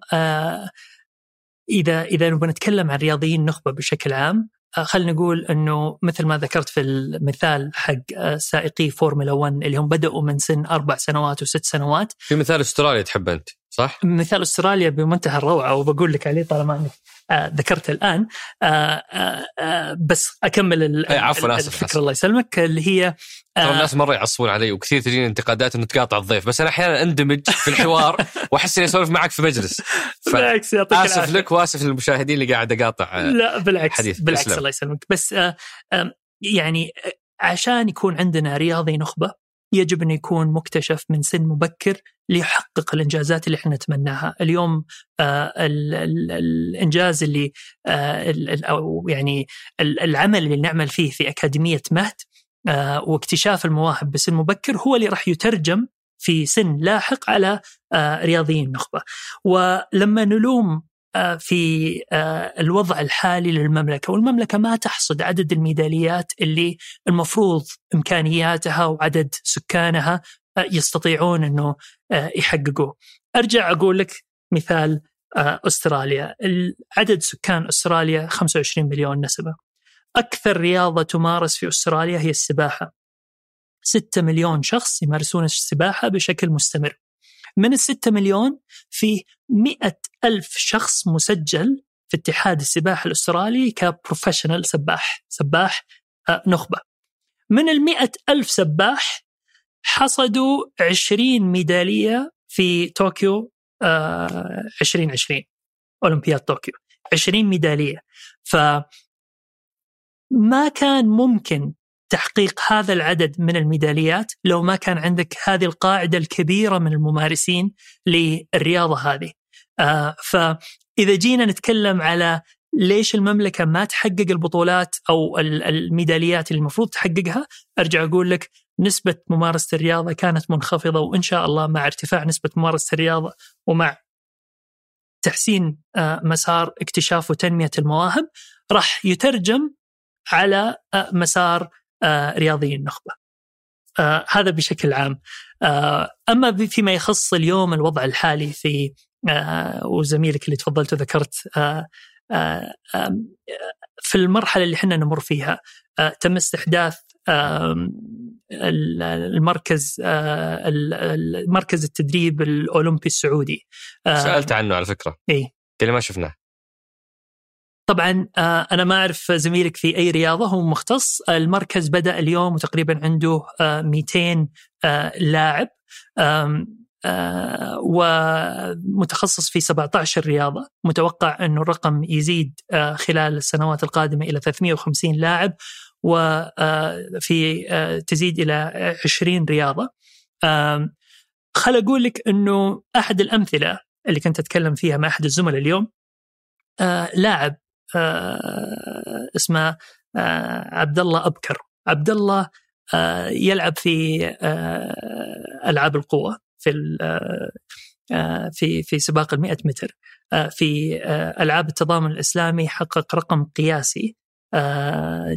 إذا إذا نبغى نتكلم عن رياضيين نخبة بشكل عام خلينا نقول إنه مثل ما ذكرت في المثال حق سائقي فورمولا 1 اللي هم بدأوا من سن أربع سنوات وست سنوات. في مثال أستراليا تحب أنت صح؟ مثال أستراليا بمنتهى الروعة وبقول لك عليه طالما إنك آه ذكرت الآن. آه آه آه بس أكمل عفوا آسف الفكرة الله يسلمك اللي هي ترى آه. الناس مرة يعصبون علي وكثير تجيني انتقادات إنه تقاطع الضيف بس أنا أحيانا أندمج في الحوار وأحس إني أسولف معك في مجلس. بالعكس يعطيك آسف لك وآسف للمشاهدين اللي قاعد أقاطع آه، لا بالعكس حديث. بالعكس الله يسلمك. بس آه يعني عشان يكون عندنا رياضي نخبة يجب انه يكون مكتشف من سن مبكر ليحقق الإنجازات اللي إحنا نتمناها، اليوم آه ال ال الإنجاز اللي آه ال أو يعني العمل اللي نعمل فيه في أكاديمية مهد واكتشاف المواهب بسن مبكر هو اللي راح يترجم في سن لاحق على آه رياضيين نخبه. ولما نلوم آه، في آه، الوضع الحالي للمملكة والمملكة ما تحصد عدد الميداليات اللي المفروض إمكانياتها وعدد سكانها آه، يستطيعون إنه يحققوه. أرجع أقول لك مثال أستراليا، عدد سكان أستراليا 25 مليون نسمه. أكثر رياضة تمارس في أستراليا هي السباحة. 6 مليون شخص يمارسون السباحة بشكل مستمر. من الستة مليون في مئة ألف شخص مسجل في اتحاد السباحة الأسترالي كبروفيشنال سباح سباح آه، نخبة من المئة ألف سباح حصدوا عشرين ميدالية في طوكيو 2020 آه، أولمبياد طوكيو 20 ميدالية ف ما كان ممكن تحقيق هذا العدد من الميداليات لو ما كان عندك هذه القاعدة الكبيرة من الممارسين للرياضة هذه. آه فإذا جينا نتكلم على ليش المملكة ما تحقق البطولات أو الميداليات اللي المفروض تحققها، أرجع أقول لك نسبة ممارسة الرياضة كانت منخفضة وإن شاء الله مع ارتفاع نسبة ممارسة الرياضة ومع تحسين آه، مسار اكتشاف وتنمية المواهب راح يترجم على آه، مسار آه، رياضي النخبة. آه، هذا بشكل عام. أما فيما يخص اليوم الوضع الحالي في وزميلك اللي تفضلت وذكرت في المرحلة اللي إحنا نمر فيها تم استحداث المركز مركز التدريب الأولمبي السعودي سألت عنه على فكرة اي اللي ما شفناه طبعا آه، أنا ما أعرف زميلك في أي رياضة هو مختص. المركز بدأ اليوم وتقريبا عنده 200 آه، آه، لاعب. ومتخصص في 17 رياضة. متوقع انه الرقم يزيد خلال السنوات القادمة إلى 350 لاعب وفي تزيد إلى 20 رياضة. خل أقول لك أنه أحد الأمثلة اللي كنت أتكلم فيها مع أحد الزملاء اليوم لاعب اسمه آه، عبد الله أبكر. عبد الله آه، يلعب في ألعاب القوة في في في سباق ال 100 متر في ألعاب التضامن الإسلامي حقق رقم قياسي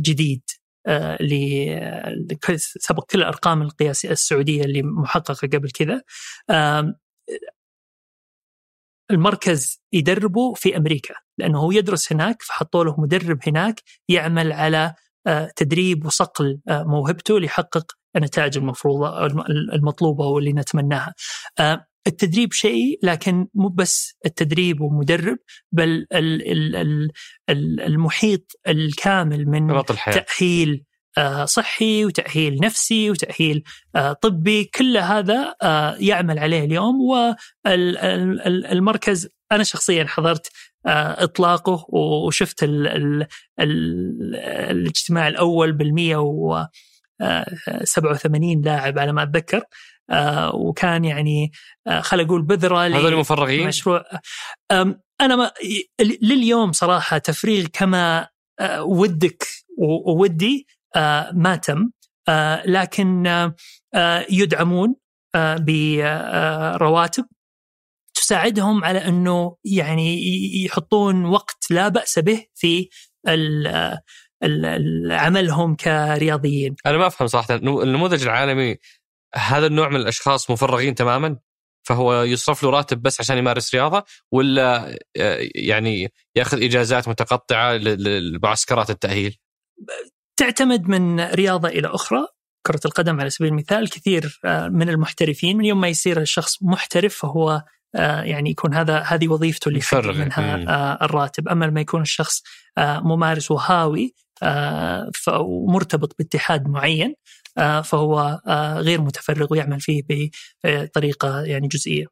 جديد سبق كل الأرقام القياسية السعودية اللي محققة قبل كذا. المركز يدربه في أمريكا. لأنه هو يدرس هناك فحطوا له مدرب هناك يعمل على آه، تدريب وصقل آه، موهبته ليحقق النتائج المفروضة المطلوبة واللي نتمناها. آه، التدريب شيء لكن مو بس التدريب ومدرب بل المحيط الكامل من تأهيل صحي وتأهيل نفسي وتأهيل طبي كل هذا يعمل عليه اليوم والمركز أنا شخصيا حضرت إطلاقه وشفت ال ال ال الاجتماع الأول بال 187 لاعب على ما أتذكر. وكان يعني خل أقول بذرة هذول مفرغين مشروع أنا ما لليوم صراحة تفريغ كما ودك وودي ما تم. لكن يدعمون برواتب تساعدهم على إنه يعني يحطون وقت لا بأس به في عملهم كرياضيين. أنا ما أفهم صراحة النموذج العالمي هذا النوع من الأشخاص مفرغين تماما فهو يصرف له راتب بس عشان يمارس رياضة ولا يعني يأخذ إجازات متقطعة لمعسكرات التأهيل؟ تعتمد من رياضة إلى أخرى كرة القدم على سبيل المثال كثير من المحترفين من يوم ما يصير الشخص محترف فهو آه، يعني يكون هذا هذه وظيفته اللي يحقق منها آه، الراتب أما لما يكون الشخص آه، ممارس وهاوي ومرتبط باتحاد معين فهو غير متفرغ ويعمل فيه بطريقة يعني جزئية.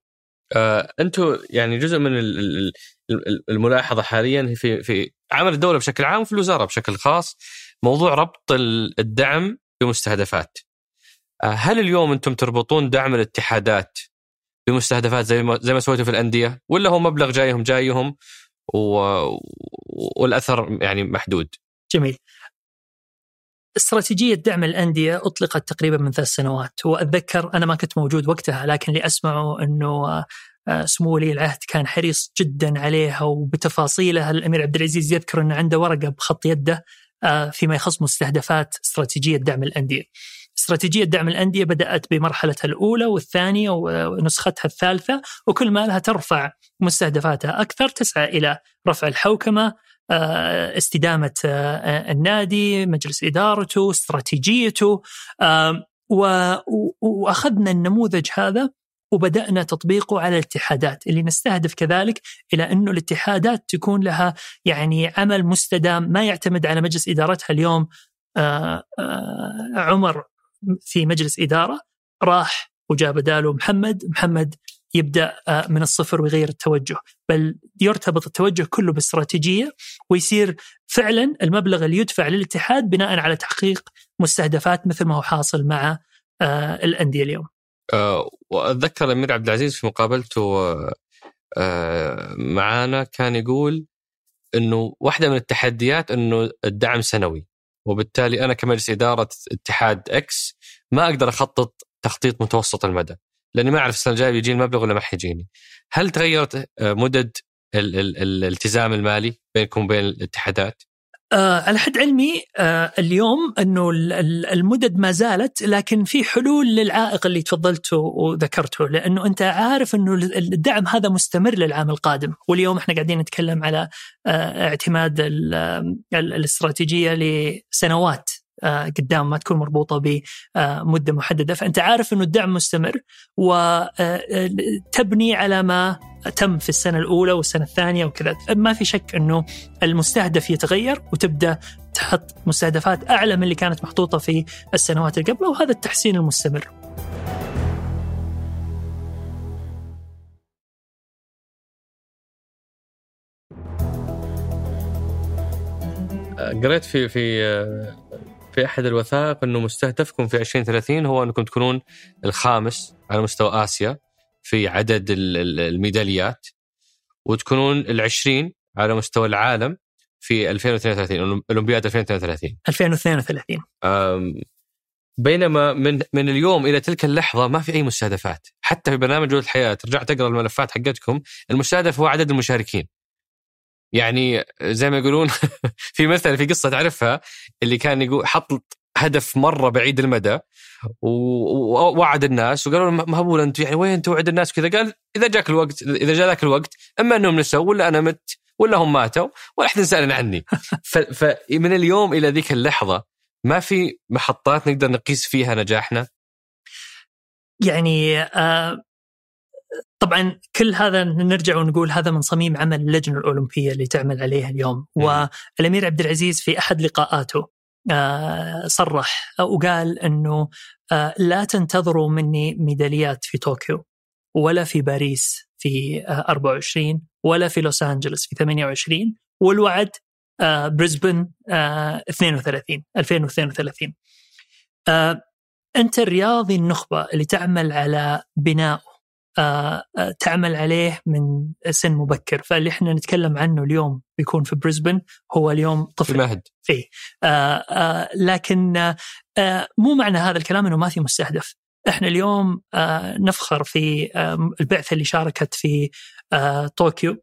أنتم يعني جزء من الملاحظة حاليا في في عمل الدولة بشكل عام وفي الوزارة بشكل خاص موضوع ربط الدعم بمستهدفات. هل اليوم أنتم تربطون دعم الاتحادات بمستهدفات زي ما زي ما سويتوا في الأندية ولا هو مبلغ جايهم جايهم و... والأثر يعني محدود؟ جميل. استراتيجية دعم الأندية أطلقت تقريبا من ثلاث سنوات وأتذكر أنا ما كنت موجود وقتها لكن اللي أسمعه أنه آه، سمو ولي العهد كان حريص جدا عليها وبتفاصيلها الأمير عبد العزيز يذكر أنه عنده ورقة بخط يده آه، فيما يخص مستهدفات استراتيجية دعم الأندية استراتيجية دعم الأندية بدأت بمرحلتها الأولى والثانية ونسختها الثالثة وكل ما لها ترفع مستهدفاتها أكثر تسعى إلى رفع الحوكمة آه، استدامة آه، النادي مجلس إدارته استراتيجيته وأخذنا النموذج هذا وبدأنا تطبيقه على الاتحادات اللي نستهدف كذلك إلى أنه الاتحادات تكون لها يعني عمل مستدام ما يعتمد على مجلس إدارتها اليوم آه، عمر في مجلس إدارة راح وجاء بداله محمد محمد يبدأ آه، من الصفر ويغير التوجه بل يرتبط التوجه كله باستراتيجية ويصير فعلا المبلغ اللي يدفع للاتحاد بناء على تحقيق مستهدفات مثل ما هو حاصل مع آه، الأندية اليوم. أه وأتذكر الامير عبد العزيز في مقابلته أه معانا كان يقول إنه واحدة من التحديات إنه الدعم سنوي وبالتالي أنا كمجلس إدارة اتحاد إكس ما أقدر أخطط تخطيط متوسط المدى لأني ما أعرف السنة الجاية بيجيني المبلغ ولا ما حيجيني. هل تغيرت مدد الالتزام المالي بينكم وبين الاتحادات؟ آه على حد علمي آه اليوم إنه المدد ما زالت لكن في حلول للعائق اللي تفضلته وذكرته لأنه أنت عارف إنه الدعم هذا مستمر للعام القادم. واليوم إحنا قاعدين نتكلم على آه اعتماد الاستراتيجية لسنوات. قدام ما تكون مربوطة بمده محددة فأنت عارف إنه الدعم مستمر وتبني على ما تم في السنة الأولى والسنة الثانية وكذا ما في شك إنه المستهدف يتغير وتبدأ تحط مستهدفات أعلى من اللي كانت محطوطة في السنوات اللي وهذا التحسين المستمر. قريت في في في أحد الوثائق أنه مستهدفكم في 2030 هو أنكم تكونون الخامس على مستوى آسيا في عدد الميداليات وتكونون العشرين على مستوى العالم في 2032 أولمبياد 2032 2032 بينما من من اليوم إلى تلك اللحظة ما في أي مستهدفات حتى في برنامج جودة الحياة ترجع تقرا الملفات حقتكم المستهدف هو عدد المشاركين. يعني زي ما يقولون في مثل في قصة تعرفها اللي كان يقول حط هدف مرة بعيد المدى ووعد الناس وقالوا له مهبول أنت يعني وين توعد الناس؟ كذا قال إذا جاك الوقت إذا جاء ذاك الوقت أما أنهم نسوا ولا أنا مت ولا هم ماتوا ولا أحد سال عني. فمن اليوم إلى ذيك اللحظة ما في محطات نقدر نقيس فيها نجاحنا؟ يعني آه طبعا كل هذا نرجع ونقول هذا من صميم عمل اللجنة الأولمبية اللي تعمل عليها اليوم. والأمير عبد العزيز في أحد لقاءاته آه صرح وقال إنه آه لا تنتظروا مني ميداليات في طوكيو ولا في باريس في آه 24 ولا في لوس أنجلوس في 28 والوعد آه بريسبن آه 32 2032 آه أنت الرياضي النخبة اللي تعمل على آه، آه، تعمل عليه من سن مبكر. فاللي إحنا نتكلم عنه اليوم بيكون في بريسبن هو اليوم طفل. في مهد. فيه آه، لكن مو معنى هذا الكلام إنه ما في مستهدف. إحنا اليوم نفخر في البعثة اللي شاركت في طوكيو. آه،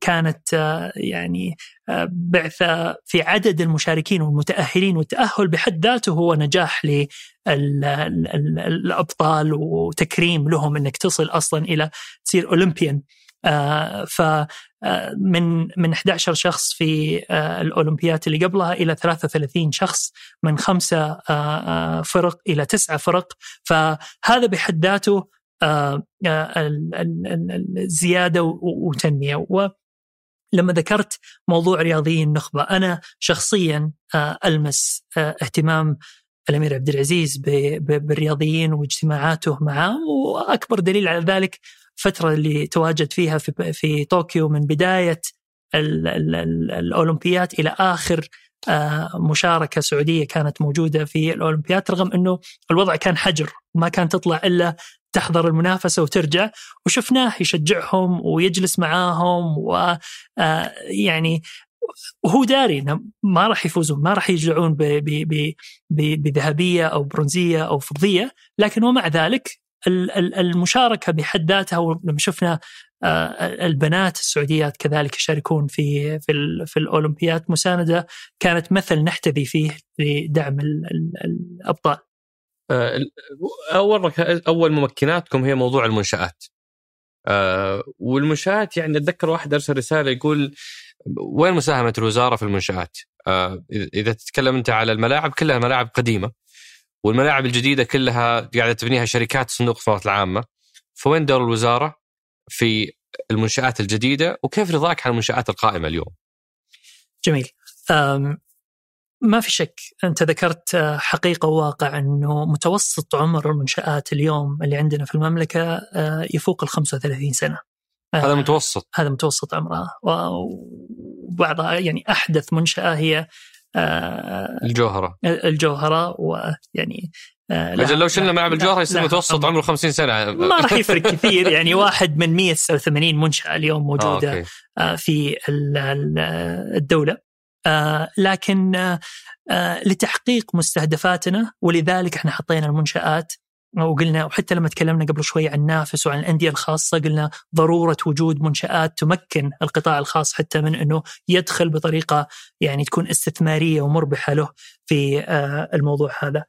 كانت آه، يعني آه، بعثة في عدد المشاركين والمتأهلين والتأهل بحد ذاته هو نجاح للأبطال وتكريم لهم أنك تصل أصلا إلى تصير أولمبيان. ف من من 11 شخص في الأولمبيات اللي قبلها إلى 33 شخص من خمسة فرق إلى تسعة فرق. فهذا بحد ذاته آه، آه، الزياده وتنمية. ولما ذكرت موضوع رياضيين النخبة أنا شخصيا آه، ألمس اهتمام الأمير عبد العزيز بالرياضيين واجتماعاته معه وأكبر دليل على ذلك الفترة اللي تواجد فيها في في طوكيو من بداية الأولمبيات إلى آخر مشاركة سعودية كانت موجودة في الأولمبيات رغم إنه الوضع كان حجر ما كان تطلع إلا تحضر المنافسة وترجع وشفناه يشجعهم ويجلس معاهم و آه، يعني وهو داري إنه ما راح يفوزون ما راح يرجعون بذهبية أو برونزية أو فضية لكن ومع ذلك المشاركة بحد ذاتها ولما شفنا آه، البنات السعوديات كذلك يشاركون في في في الأولمبيات مساندة كانت مثل نحتذي فيه لدعم الأبطال. آه، أول أول ممكناتكم هي موضوع المنشآت آه، والمنشآت يعني أتذكر واحد أرسل رسالة يقول وين مساهمة الوزارة في المنشآت؟ آه، اذا تتكلم أنت على الملاعب كلها ملاعب قديمة والملاعب الجديدة كلها قاعدة تبنيها شركات صندوق الثروات العامة فوين دور الوزارة في المنشآت الجديدة وكيف رضاك عن المنشآت القائمة اليوم؟ جميل ما في شك أنت ذكرت آه، حقيقة وواقع إنه متوسط عمر المنشآت اليوم اللي عندنا في المملكة آه، يفوق ال 35 سنة. هذا متوسط. هذا متوسط عمرها وبعضها يعني أحدث منشأة هي آه، الجوهرة. الجوهرة ويعني أجل لو شلنا ملعب الجوهره يصير متوسط عمره 50 سنة. ما راح يفرق كثير يعني واحد من 189 منشأة اليوم موجودة آه في الدولة. آه لكن آه, آه، لتحقيق مستهدفاتنا ولذلك إحنا حطينا المنشآت وقلنا وحتى لما تكلمنا قبل شوي عن نافس وعن الأندية الخاصة قلنا ضرورة وجود منشآت تمكن القطاع الخاص حتى من إنه يدخل بطريقة يعني تكون استثمارية ومربحة له في الموضوع هذا.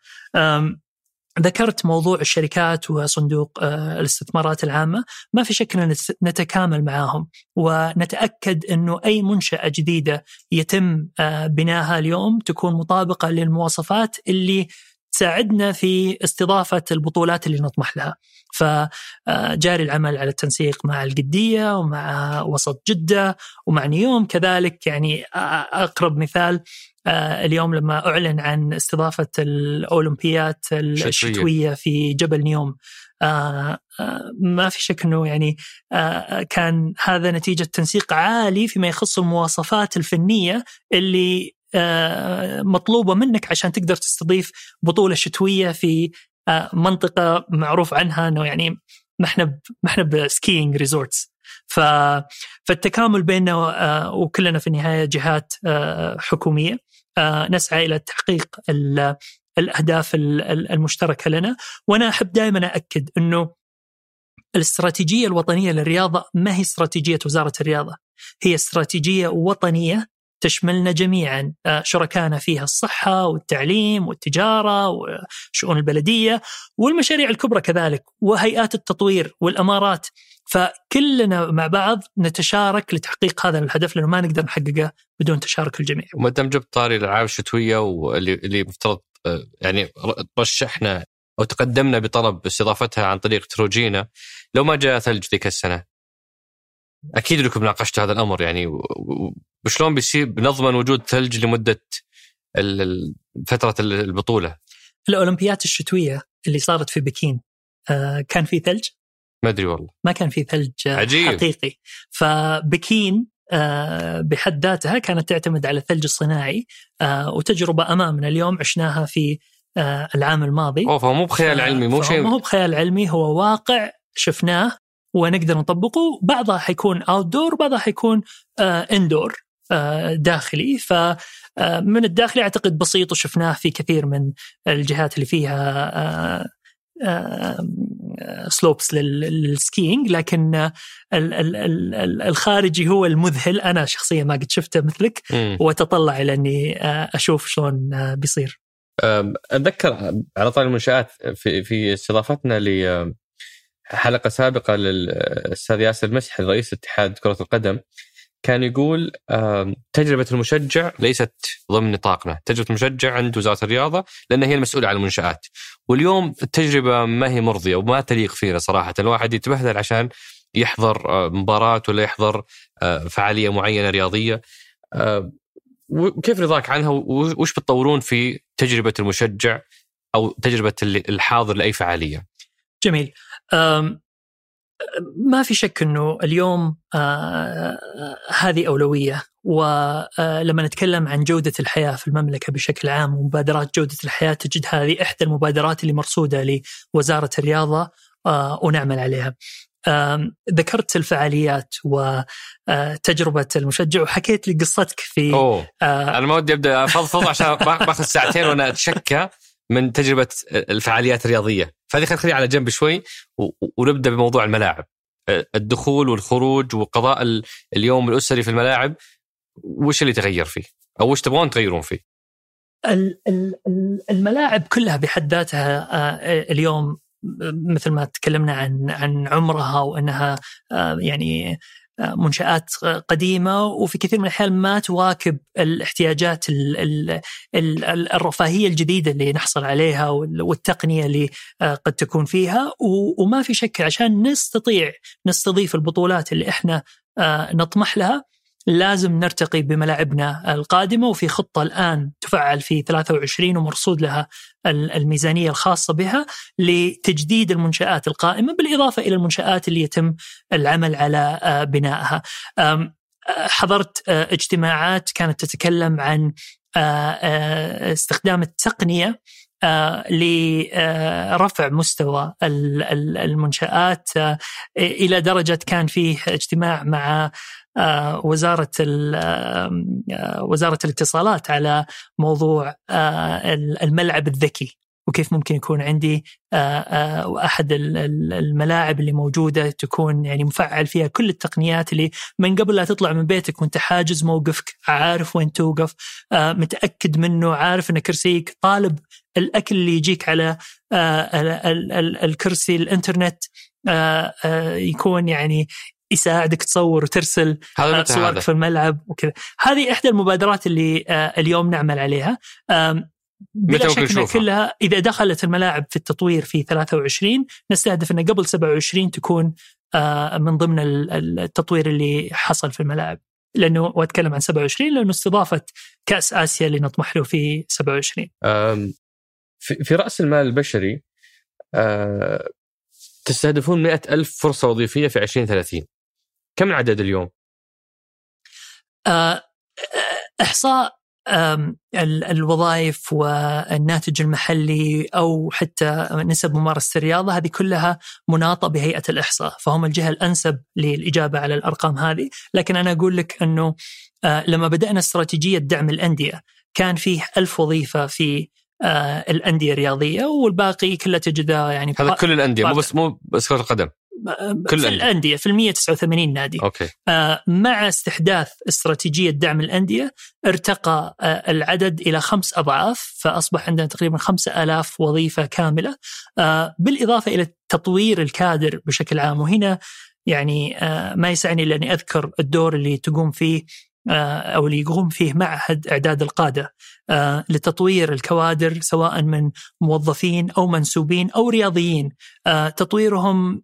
ذكرت موضوع الشركات وصندوق آه، الاستثمارات العامة، ما في شك ان نتكامل معاهم ونتأكد أنه أي منشأة جديدة يتم آه، بناها اليوم تكون مطابقة للمواصفات اللي تساعدنا في استضافة البطولات اللي نطمح لها. فجاري العمل على التنسيق مع القديه ومع وسط جدة ومع نيوم كذلك يعني أقرب مثال آه، اليوم لما أعلن عن استضافة الأولمبيات الشتوية في جبل نيوم آه، آه، ما في شك إنه يعني كان هذا نتيجة تنسيق عالي فيما يخص المواصفات الفنية اللي مطلوبة منك عشان تقدر تستضيف بطولة شتوية في منطقة معروف عنها إنه يعني ما إحنا ما إحنا ب skiing resorts ف فالتكامل بيننا وكلنا في النهاية جهات حكومية. آه، نسعى إلى تحقيق الأهداف المشتركة لنا. وأنا أحب دائما اكد إنه الاستراتيجية الوطنية للرياضة ما هي استراتيجية وزارة الرياضة. هي استراتيجية وطنية تشملنا جميعا آه، شركائنا فيها الصحة والتعليم والتجارة والشؤون البلدية والمشاريع الكبرى كذلك وهيئات التطوير والأمارات. فكلنا مع بعض نتشارك لتحقيق هذا الهدف لأنه ما نقدر نحققه بدون تشارك الجميع. وما دام جبت طاري الألعاب الشتوية واللي اللي مفترض آه، يعني رشحنا أو تقدمنا بطلب استضافتها عن طريق تروجينا. لو ما جاء ثلج ذيك السنة أكيد إنكم ناقشتوا هذا الأمر يعني وشلون بيصير بنضمن وجود ثلج لمدة فترة البطولة؟ الأولمبيات الشتوية اللي صارت في بكين آه، كان في ثلج؟ ما أدري والله ما كان في ثلج عجيب. حقيقي فبكين آه، بحد ذاتها كانت تعتمد على الثلج الصناعي آه، وتجربة أمامنا اليوم عشناها في العام الماضي أوه فهو مو بخيال علمي مو شيء مو بخيال علمي هو واقع شفناه ونقدر نطبقه. بعضها حيكون اوت دور وبعضها حيكون indoor آه، آه، داخلي. ف آه، من الداخلي أعتقد بسيط وشفناه في كثير من الجهات اللي فيها slopes لل skiing لكن الخارجي هو المذهل. أنا شخصيا ما قد شفته مثلك. وأتطلع إلى إني أشوف شلون بيصير. أتذكر على طاري المنشآت في في استضافتنا حلقة سابقة للاستاذ ياسر مسحل رئيس اتحاد كرة القدم كان يقول تجربة المشجع ليست ضمن نطاقنا، تجربة المشجع عند وزاره الرياضة لأن هي المسؤولة عن المنشآت. واليوم التجربة ما هي مرضية وما تليق فينا صراحة، الواحد يتبهدل عشان يحضر مباراة ولا يحضر فعالية معينة رياضية. كيف رضاك عنها وش بتطورون في تجربة المشجع أو تجربة الحاضر لأي فعالية؟ جميل. ما في شك إنه اليوم هذه أولوية ولما نتكلم عن جودة الحياة في المملكة بشكل عام ومبادرات جودة الحياة تجد هذه إحدى المبادرات اللي مرصودة لوزارة الرياضة ونعمل عليها. ذكرت الفعاليات وتجربه المشجع وحكيت لي قصتك في أوه. أنا ما ودي أبدأ افضفض عشان باخذ ساعتين وأنا أتشكى من تجربة الفعاليات الرياضية. فهذه خلينا نخليها على جنب شوي ونبدأ بموضوع الملاعب. الدخول والخروج وقضاء اليوم الأسري في الملاعب وش اللي تغير فيه؟ أو وش تبغون تغيرون فيه؟ الملاعب كلها بحد ذاتها اليوم مثل ما تكلمنا عن عن عمرها وأنها يعني منشآت قديمة وفي كثير من الأحيان ما تواكب الاحتياجات الرفاهية الجديدة اللي نحصل عليها والتقنية اللي قد تكون فيها. وما في شك عشان نستطيع نستضيف البطولات اللي إحنا نطمح لها لازم نرتقي بملاعبنا القادمة وفي خطة الآن تفعل في 23 ومرصود لها الميزانية الخاصة بها لتجديد المنشآت القائمة بالإضافة إلى المنشآت اللي يتم العمل على آه، بنائها. حضرت آه، اجتماعات كانت تتكلم عن آه، استخدام التقنية لرفع مستوى المنشآت إلى درجة كان فيه اجتماع مع آه، وزارة آه، وزارة الاتصالات على موضوع آه، الملعب الذكي. وكيف ممكن يكون عندي احد الملاعب اللي موجودة تكون يعني مفعل فيها كل التقنيات اللي من قبل لا تطلع من بيتك وأنت حاجز موقفك عارف وين توقف متأكد منه عارف إن كرسيك طالب الأكل اللي يجيك على الكرسي الإنترنت يكون يعني يساعدك تصور وترسل صورك في الملعب وكذا. هذه إحدى المبادرات اللي آه، اليوم نعمل عليها. بلا شك كلها إذا دخلت الملاعب في التطوير في 23 نستهدف إن قبل 27 تكون آه، من ضمن التطوير اللي حصل في الملاعب. لأنه وأتكلم عن 27 لأنه استضافة كأس آسيا اللي نطمح له في 27 في رأس المال البشري آه، تستهدفون مئة ألف فرصة وظيفية في 2030 كم العدد اليوم؟ آه، إحصاء الوظائف والناتج المحلي أو حتى نسب ممارسة الرياضة هذه كلها مناطة بهيئة الإحصاء فهم الجهة الأنسب للإجابة على الأرقام هذه. لكن أنا أقول لك إنه آه، لما بدأنا استراتيجية دعم الأندية كان فيه ألف وظيفة في آه، الأندية الرياضية والباقي كله تجده يعني هذا كل الأندية مو بس مو بس كرة القدم. كل في الأندية. الأندية في ال 189 نادي. أوكي. آه، مع استحداث استراتيجية دعم الأندية ارتقى آه، العدد إلى خمس أضعاف فأصبح عندنا تقريبا خمسة ألاف وظيفة كاملة. آه، بالإضافة إلى تطوير الكادر بشكل عام. وهنا يعني ما يسعني إلا أني أذكر الدور اللي تقوم فيه أو اللي يقوم فيه معهد إعداد القادة. لتطوير الكوادر سواء من موظفين أو منسوبين أو رياضيين. تطويرهم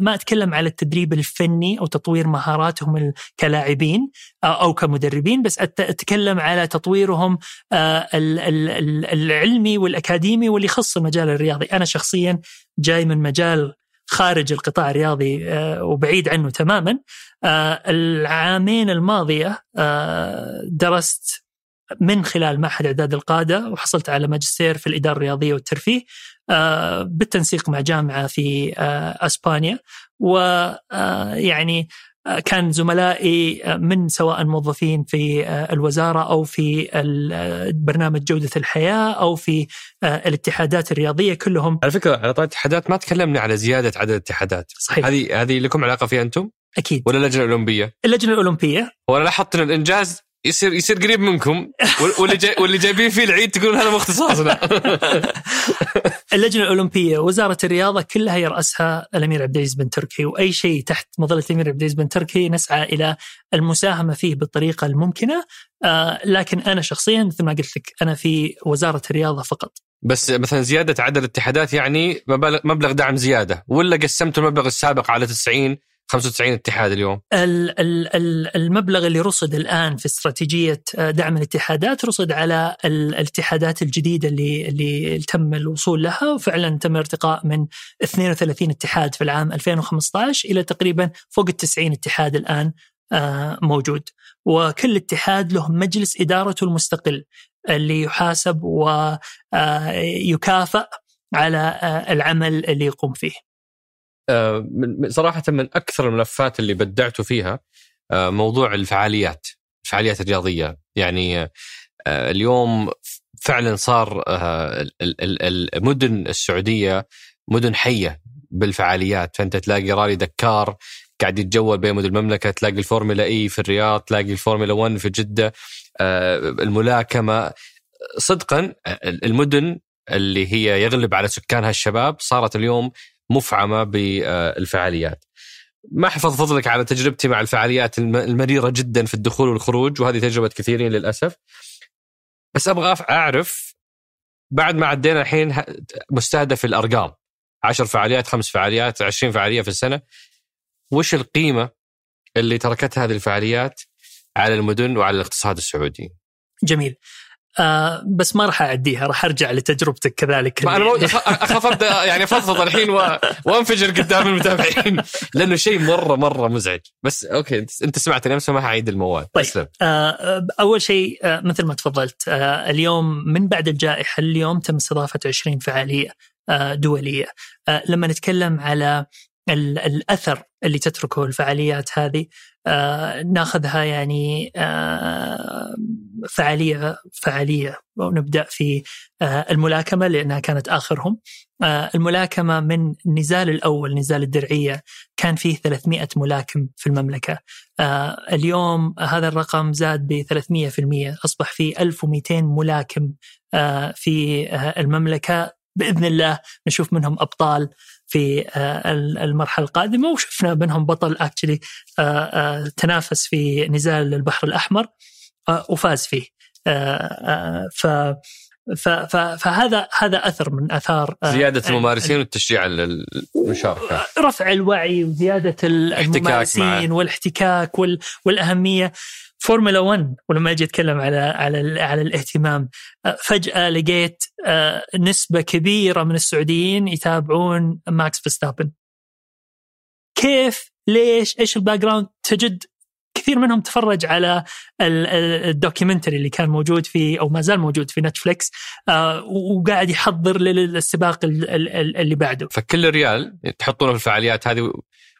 ما أتكلم على التدريب الفني أو تطوير مهاراتهم كلاعبين آه، أو كمدربين بس أتكلم على تطويرهم آه، ال- ال- ال- العلمي والأكاديمي واللي يخص المجال الرياضي، أنا شخصيا جاي من مجال خارج القطاع الرياضي آه، وبعيد عنه تماما. آه، العامين الماضية آه، درست من خلال معهد إعداد القادة وحصلت على ماجستير في الإدارة الرياضية والترفيه. آه، بالتنسيق مع جامعة في آه، أسبانيا. ويعني كان زملائي آه، من سواء موظفين في آه، الوزارة أو في آه، برنامج جودة الحياة أو في آه، الاتحادات الرياضية كلهم. على فكرة على طاري الاتحادات ما تكلمنا على زيادة عدد الاتحادات. صحيح. هذه هذه لكم علاقة فيها أنتم؟ أكيد. ولا اللجنة الأولمبية؟ اللجنة الأولمبية. وأنا لاحظت إن الإنجاز يصير يصير قريب منكم. وال- واللي جاي واللي جايبين فيه العيد تقولون هذا مو اختصاصنا. اللجنة الأولمبية وزارة الرياضة كلها يرأسها الأمير عبد العزيز بن تركي وأي شيء تحت مظلة الأمير عبد العزيز بن تركي نسعى إلى المساهمة فيه بالطريقة الممكنة. آه لكن أنا شخصيا مثل ما قلت لك أنا في وزارة الرياضة فقط. بس مثلا زيادة عدد الاتحادات يعني مبلغ دعم زيادة ولا قسمتوا المبلغ السابق على 90 95 اتحاد اليوم ال- ال- ال- المبلغ اللي رصد الآن في استراتيجية آه، دعم الاتحادات رصد على ال- الاتحادات الجديدة اللي اللي تم الوصول لها وفعلا تم ارتقاء من 32 اتحاد في العام 2015 إلى تقريبا فوق ال 90 اتحاد الآن آه، موجود وكل اتحاد له مجلس إدارته المستقل اللي يحاسب ويكافئ على آه، العمل اللي يقوم فيه. آه، من- صراحة من أكثر الملفات اللي بدعتوا فيها آه، موضوع الفعاليات الفعاليات الرياضية. يعني آه، اليوم فعلا صار ال- ال- ال- المدن السعودية مدن حية بالفعاليات. فأنت تلاقي رالي دكار قاعد يتجول بين مدن المملكة تلاقي ال Formula E في الرياض تلاقي الفورمولا 1 في جدة الملاكمة. صدقا المدن اللي هي يغلب على سكانها الشباب صارت اليوم مفعمة بالفعاليات. ما حفظفض لك على تجربتي مع الفعاليات الم- المريرة جدا في الدخول والخروج وهذه تجربة كثيرين للأسف. بس أبغى أعرف بعد ما عدينا الحين مستهدف الأرقام 10 فعاليات خمس فعاليات 20 فعالية في السنة وش القيمة اللي تركتها هذه الفعاليات على المدن وعلى الاقتصاد السعودي؟ جميل آه بس ما راح أعديها راح أرجع لتجربتك كذلك ما أنا مو- اخاف ابدا يعني افضفض الحين و... وانفجر قدام المتابعين. لأنه شيء مرة مرة مزعج. بس أوكي أنت سمعتني امس ما حعيد الموال. طيب. اسلم آه أول شيء آه مثل ما تفضلت آه اليوم من بعد الجائحة اليوم تم استضافة 20 فعالية آه دولية. آه لما نتكلم على ال- الأثر اللي تتركه الفعاليات هذه آه ناخذها يعني آه فعالية فعالية. ونبدأ في آه الملاكمة لأنها كانت آخرهم. الملاكمة من النزال الأول نزال الدرعية كان فيه 300 ملاكم في المملكة. اليوم هذا الرقم زاد ب 300% أصبح في 1200 ملاكم في المملكة. بإذن الله نشوف منهم أبطال. في آه المرحلة القادمة وشفنا منهم بطل اكشلي آه تنافس في نزال البحر الأحمر وفاز فيه. ف فهذا هذا أثر من أثار زيادة الممارسين والتشجيع المشاركة. رفع الوعي وزيادة الممارسين والاحتكاك والأهمية. فورمولا 1 ولما أجي أتكلم على على على الاهتمام فجأة لقيت نسبة كبيرة من السعوديين يتابعون ماكس فيستابن كيف؟ ليش؟ إيش ال background تجد كثير منهم تفرج على ال documentary اللي كان موجود في أو ما زال موجود في Netflix وقاعد يحضر للسباق اللي بعده. فكل ريال تحطونه في الفعاليات هذه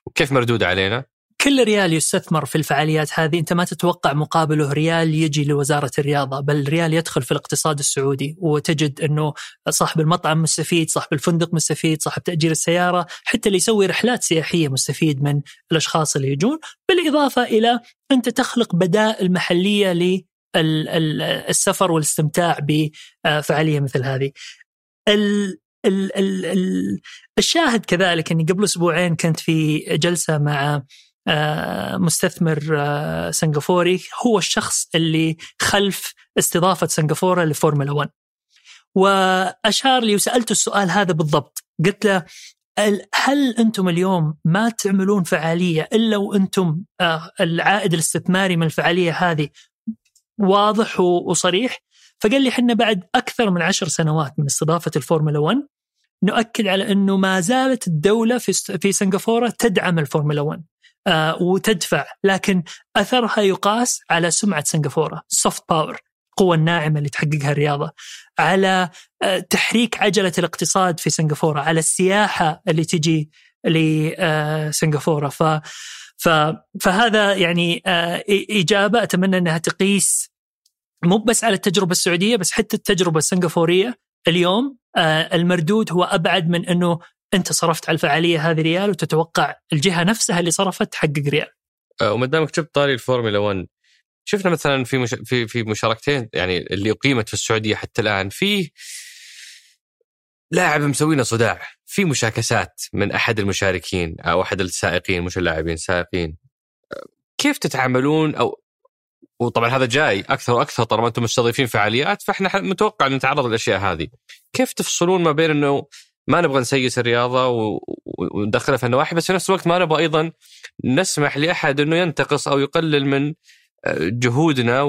وكيف مردود علينا؟ كل ريال يستثمر في الفعاليات هذه أنت ما تتوقع مقابله ريال يجي لوزارة الرياضة، بل ريال يدخل في الاقتصاد السعودي وتجد أنه صاحب المطعم مستفيد، صاحب الفندق مستفيد، صاحب تأجير السيارة، حتى اللي يسوي رحلات سياحية مستفيد من الأشخاص اللي يجون، بالإضافة إلى أنت تخلق بدائل محلية للسفر والاستمتاع بفعالية مثل هذه. ال ال ال ال الشاهد كذلك إني قبل أسبوعين كنت في جلسة مع مستثمر آه، سنغافوري. هو الشخص اللي خلف استضافة سنغافورة لفورمولا 1 وأشار لي وسألته السؤال هذا بالضبط. قلت له هل أنتم اليوم ما تعملون فعالية إلا وأنتم آه، العائد الاستثماري من الفعالية هذه واضح وصريح؟ فقال لي إحنا بعد أكثر من عشر سنوات من استضافة الفورمولا 1 نؤكد على إنه ما زالت الدولة في في سنغافورة تدعم الفورمولا 1 آه وتدفع. لكن أثرها يقاس على سمعة سنغافورة soft power القوة الناعمة اللي تحققها الرياضة. على آه تحريك عجلة الاقتصاد في سنغافورة على السياحة اللي تجي لسنغافورة ف فهذا يعني آه، إجابة أتمنى أنها تقيس مو بس على التجربة السعودية بس حتى التجربة السنغافورية اليوم آه، المردود هو أبعد من أنه أنت صرفت على الفعالية هذه ريال وتتوقع الجهة نفسها اللي صرفت تحقق ريال. آه، وما دامك جبت طاري الفورمولا 1 شفنا مثلا في مش... في في مشاركتين يعني اللي أقيمت في السعودية حتى الآن في لاعب مسوينا صداع في مشاكسات من أحد المشاركين أو أحد السائقين مش اللاعبين السائقين آه، كيف تتعاملون أو وطبعا هذا جاي أكثر وأكثر طالما أنتم مستضيفين فعاليات فإحنا متوقع نتعرض للأشياء هذه. كيف تفصلون ما بين إنه ما نبغى نسيس الرياضة وندخلها في النواحي بس في نفس الوقت ما نبغى أيضا نسمح لأحد إنه ينتقص أو يقلل من آه، جهودنا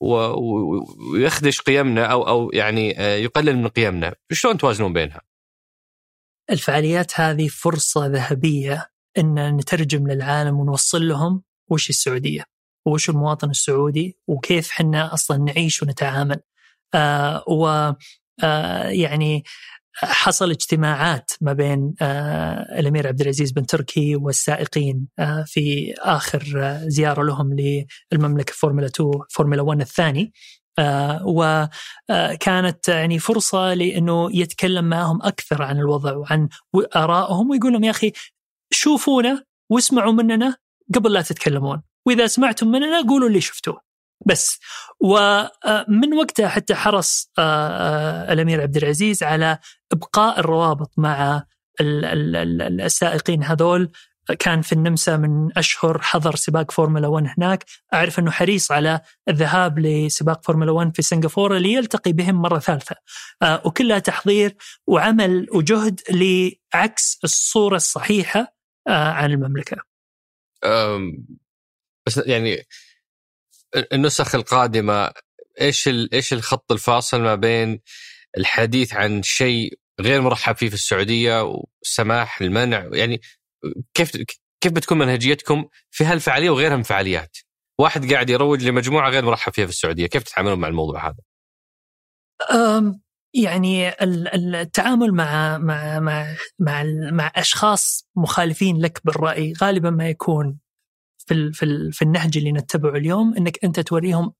ويخدش قيمنا أو أو يعني آه، يقلل من قيمنا، شلون توازنون بينها؟ الفعاليات هذه فرصة ذهبية إن نترجم للعالم ونوصل لهم وش السعودية. وش المواطن السعودي وكيف حنا أصلا نعيش ونتعامل آه و آه يعني حصل اجتماعات ما بين آه الأمير عبد العزيز بن تركي والسائقين آه في آخر آه زيارة لهم للمملكة فورمولا 2 فورمولا 1 الثاني. وكانت يعني فرصة لأنه يتكلم معهم أكثر عن الوضع وعن آرائهم ويقول لهم يا أخي شوفونا واسمعوا مننا قبل لا تتكلمون وإذا سمعتم مننا قولوا اللي شفتوه. بس ومن وقتها حتى حرص آه، آه، الأمير عبد العزيز على إبقاء الروابط مع السائقين هذول كان في النمسا من أشهر حضر سباق فورمولا 1 هناك، أعرف أنه حريص على الذهاب لسباق فورمولا 1 في سنغافورة ليلتقي بهم مرة ثالثة. آه، وكلها تحضير وعمل وجهد لعكس الصورة الصحيحة عن المملكة. بس يعني النسخ القادمة إيش إيش الخط الفاصل ما بين الحديث عن شيء غير مرحب فيه في السعودية والسماح المنع يعني كيف كيف بتكون منهجيتكم في هالفعالية وغيرها من الفعاليات؟ واحد قاعد يروج لمجموعة غير مرحب فيها في السعودية، كيف تتعاملون مع الموضوع هذا؟ يعني التعامل مع مع مع مع, مع أشخاص مخالفين لك بالرأي غالبا ما يكون في في في النهج اللي نتبعه اليوم إنك أنت توريهم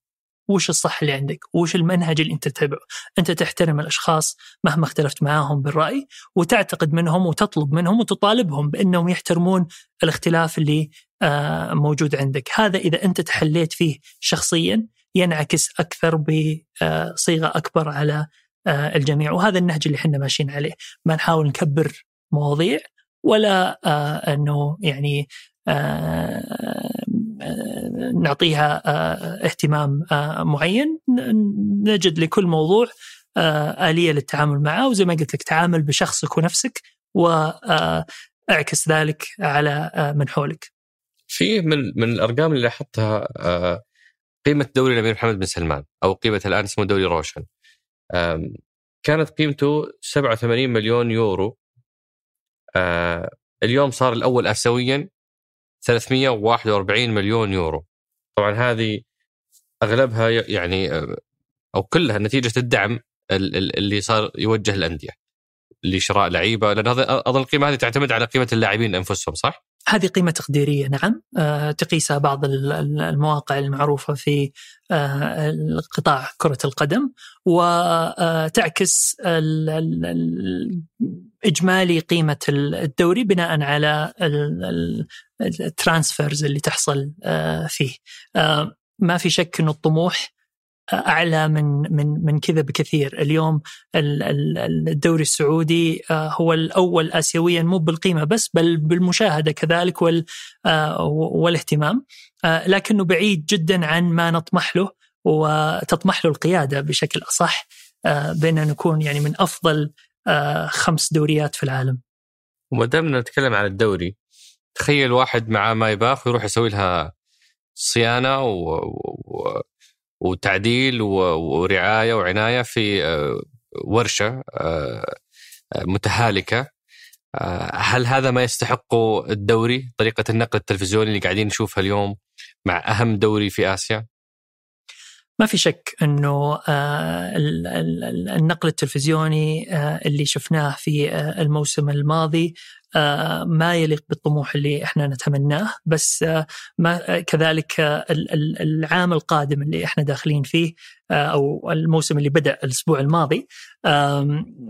وش الصح اللي عندك وش المنهج اللي أنت تتبعه. أنت تحترم الأشخاص مهما اختلفت معاهم بالرأي وتعتقد منهم وتطلب منهم وتطالبهم بأنهم يحترمون الاختلاف اللي آه، موجود عندك. هذا إذا أنت تحليت فيه شخصيا ينعكس أكثر بصيغه أكبر على آه، الجميع. وهذا النهج اللي إحنا ماشيين عليه. ما نحاول نكبر مواضيع ولا آه، أنه يعني آه، نعطيها آه، اهتمام آه، معين. نجد لكل موضوع آلية للتعامل معه. وزي ما قلت لك تعامل بشخصك ونفسك واعكس ذلك على من حولك. في من من الأرقام اللي لاحظتها قيمة دوري الأمير محمد بن سلمان أو قيمة الآن اسمه دوري روشن. كانت قيمته 87 مليون يورو. اليوم صار الأول اسيويا. 341 مليون يورو طبعا هذه أغلبها يعني أو كلها نتيجة الدعم اللي صار يوجه الأندية لشراء لعيبة لأن هذا أظن القيمة هذه تعتمد على قيمة اللاعبين انفسهم صح؟ هذه قيمة تقديرية نعم آه، تقيسها بعض المواقع المعروفة في آه، قطاع كرة القدم وتعكس إجمالي قيمة الدوري بناء على الترانسفيرز اللي تحصل آه، فيه. ما في شك أن الطموح أعلى من من من كذا بكثير، اليوم الدوري السعودي آه، هو الأول اسيويا مو بالقيمة بس بل بالمشاهدة كذلك وال آه، والاهتمام، آه، لكنه بعيد جدا عن ما نطمح له وتطمح له القيادة بشكل أصح بين ان نكون يعني من أفضل خمس دوريات في العالم. وما دام نتكلم عن الدوري تخيل واحد معاه ماي باخ ويروح يسوي لها صيانة و... و... وتعديل ورعاية وعناية في آه، ورشة آه، متهالكة آه، هل هذا ما يستحقه الدوري طريقة النقل التلفزيوني اللي قاعدين نشوفها اليوم مع أهم دوري في آسيا؟ ما في شك إنه النقل التلفزيوني اللي شفناه في الموسم الماضي ما يليق بالطموح اللي إحنا نتمناه بس آه، ما كذلك العام القادم اللي إحنا داخلين فيه آه، أو الموسم اللي بدأ الأسبوع الماضي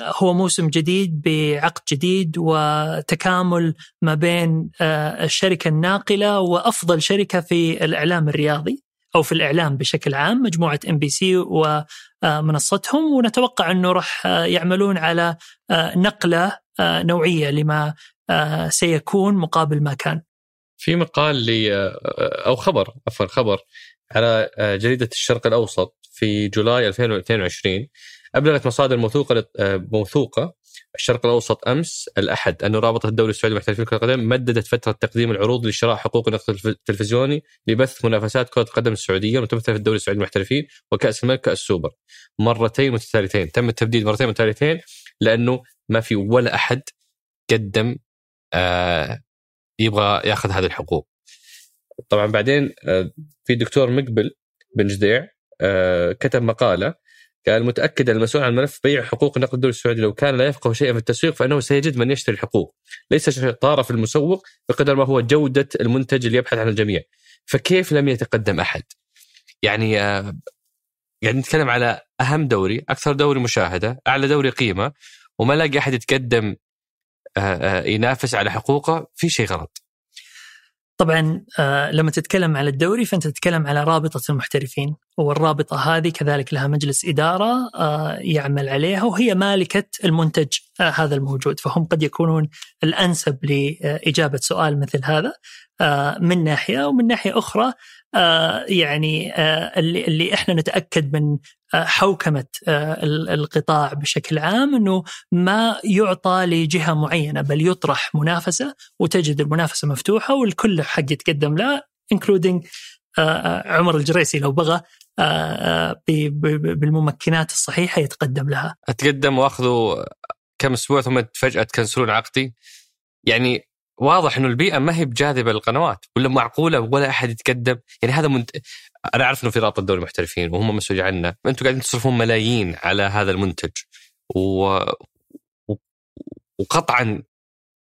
هو موسم جديد بعقد جديد وتكامل ما بين الشركة الناقلة وأفضل شركة في الإعلام الرياضي أو في الإعلام بشكل عام مجموعة MBC ومنصتهم ونتوقع أنه راح يعملون على نقلة نوعية لما آه، سيكون مقابل ما كان. في مقال لي آه، أو خبر عفوا خبر على آه، جريدة الشرق الأوسط في جولاي 2022 أبلغت مصادر موثوقة موثوقة الشرق الأوسط أمس الأحد أن رابطة الدوري السعودي لمحترفين كره القدم مددت فترة تقديم العروض لشراء حقوق النقل التلفزيوني لبث منافسات كرة القدم السعودية المتمثله في الدوري السعودي للمحترفين وكأس الملك كأس السوبر مرتين متتاليتين تم التبديد مرتين متتاليتين لأنه ما في ولا أحد قدم آه يبغى ياخذ هذه الحقوق. طبعا بعدين آه في دكتور مقبل بن جديع آه كتب مقالة قال متأكد المسؤول عن ملف بيع حقوق نقل الدوري السعودي لو كان لا يفقه شيئا في التسويق فإنه سيجد من يشتري الحقوق. ليس شطاره في المسوق بقدر ما هو جودة المنتج اللي يبحث عن الجميع. فكيف لم يتقدم أحد؟ يعني آه يعني نتكلم على أهم دوري أكثر دوري مشاهدة أعلى دوري قيمة وما لاقي أحد يتقدم آه، آه، ينافس على حقوقه في شيء غلط. طبعا آه، لما تتكلم على الدوري فأنت تتكلم على رابطة المحترفين والرابطة هذه كذلك لها مجلس إدارة يعمل عليها وهي مالكة المنتج هذا الموجود. فهم قد يكونون الأنسب لإجابة سؤال مثل هذا من ناحية ومن ناحية أخرى يعني اللي اللي إحنا نتأكد من حوكمة آه، القطاع بشكل عام إنه ما يعطى لجهة معينة بل يطرح منافسة وتجد المنافسة مفتوحة والكل حق يتقدم له انكلودينج آه، آه، عمر الجريسي لو بغى بالممكنات الصحيحة يتقدم لها. أتقدم وأخذوا كم أسبوع ثم فجأة تكنسلون عقدي يعني واضح إنه البيئة ما هي بجاذبة للقنوات ولا معقولة ولا أحد يتقدم. يعني هذا منت... أنا أعرف إنه في رابطه دوري المحترفين وهم مسؤولين عنه. أنتم قاعدين تصرفون ملايين على هذا المنتج. و... و... وقطعا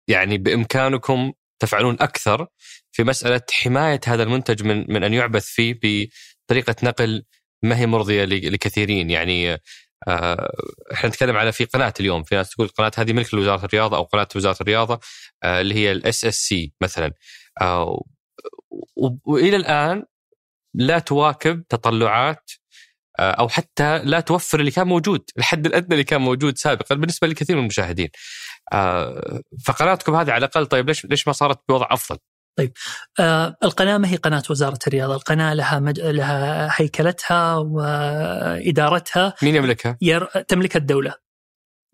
يعني بإمكانكم تفعلون أكثر في مسألة حماية هذا المنتج من من أن يعبث فيه بطريقة نقل ما هي مرضية لكثيرين. يعني إحنا نتكلم على في قناة اليوم. في ناس تقول القناه هذه ملك لوزارة الرياضة أو قناة وزارة الرياضة آه، اللي هي ال SSC مثلا. آه، والى الآن لا تواكب تطلعات أو حتى لا توفر اللي كان موجود الحد الأدنى اللي كان موجود سابقا بالنسبة لكثير من المشاهدين. فقناتكم هذه على الأقل طيب ليش ليش ما صارت بوضع أفضل؟ طيب آه القناة ما هي قناة وزارة الرياضة، القناة لها مج... لها هيكلتها وإدارتها مين يملكها؟ ير... تملكها الدولة.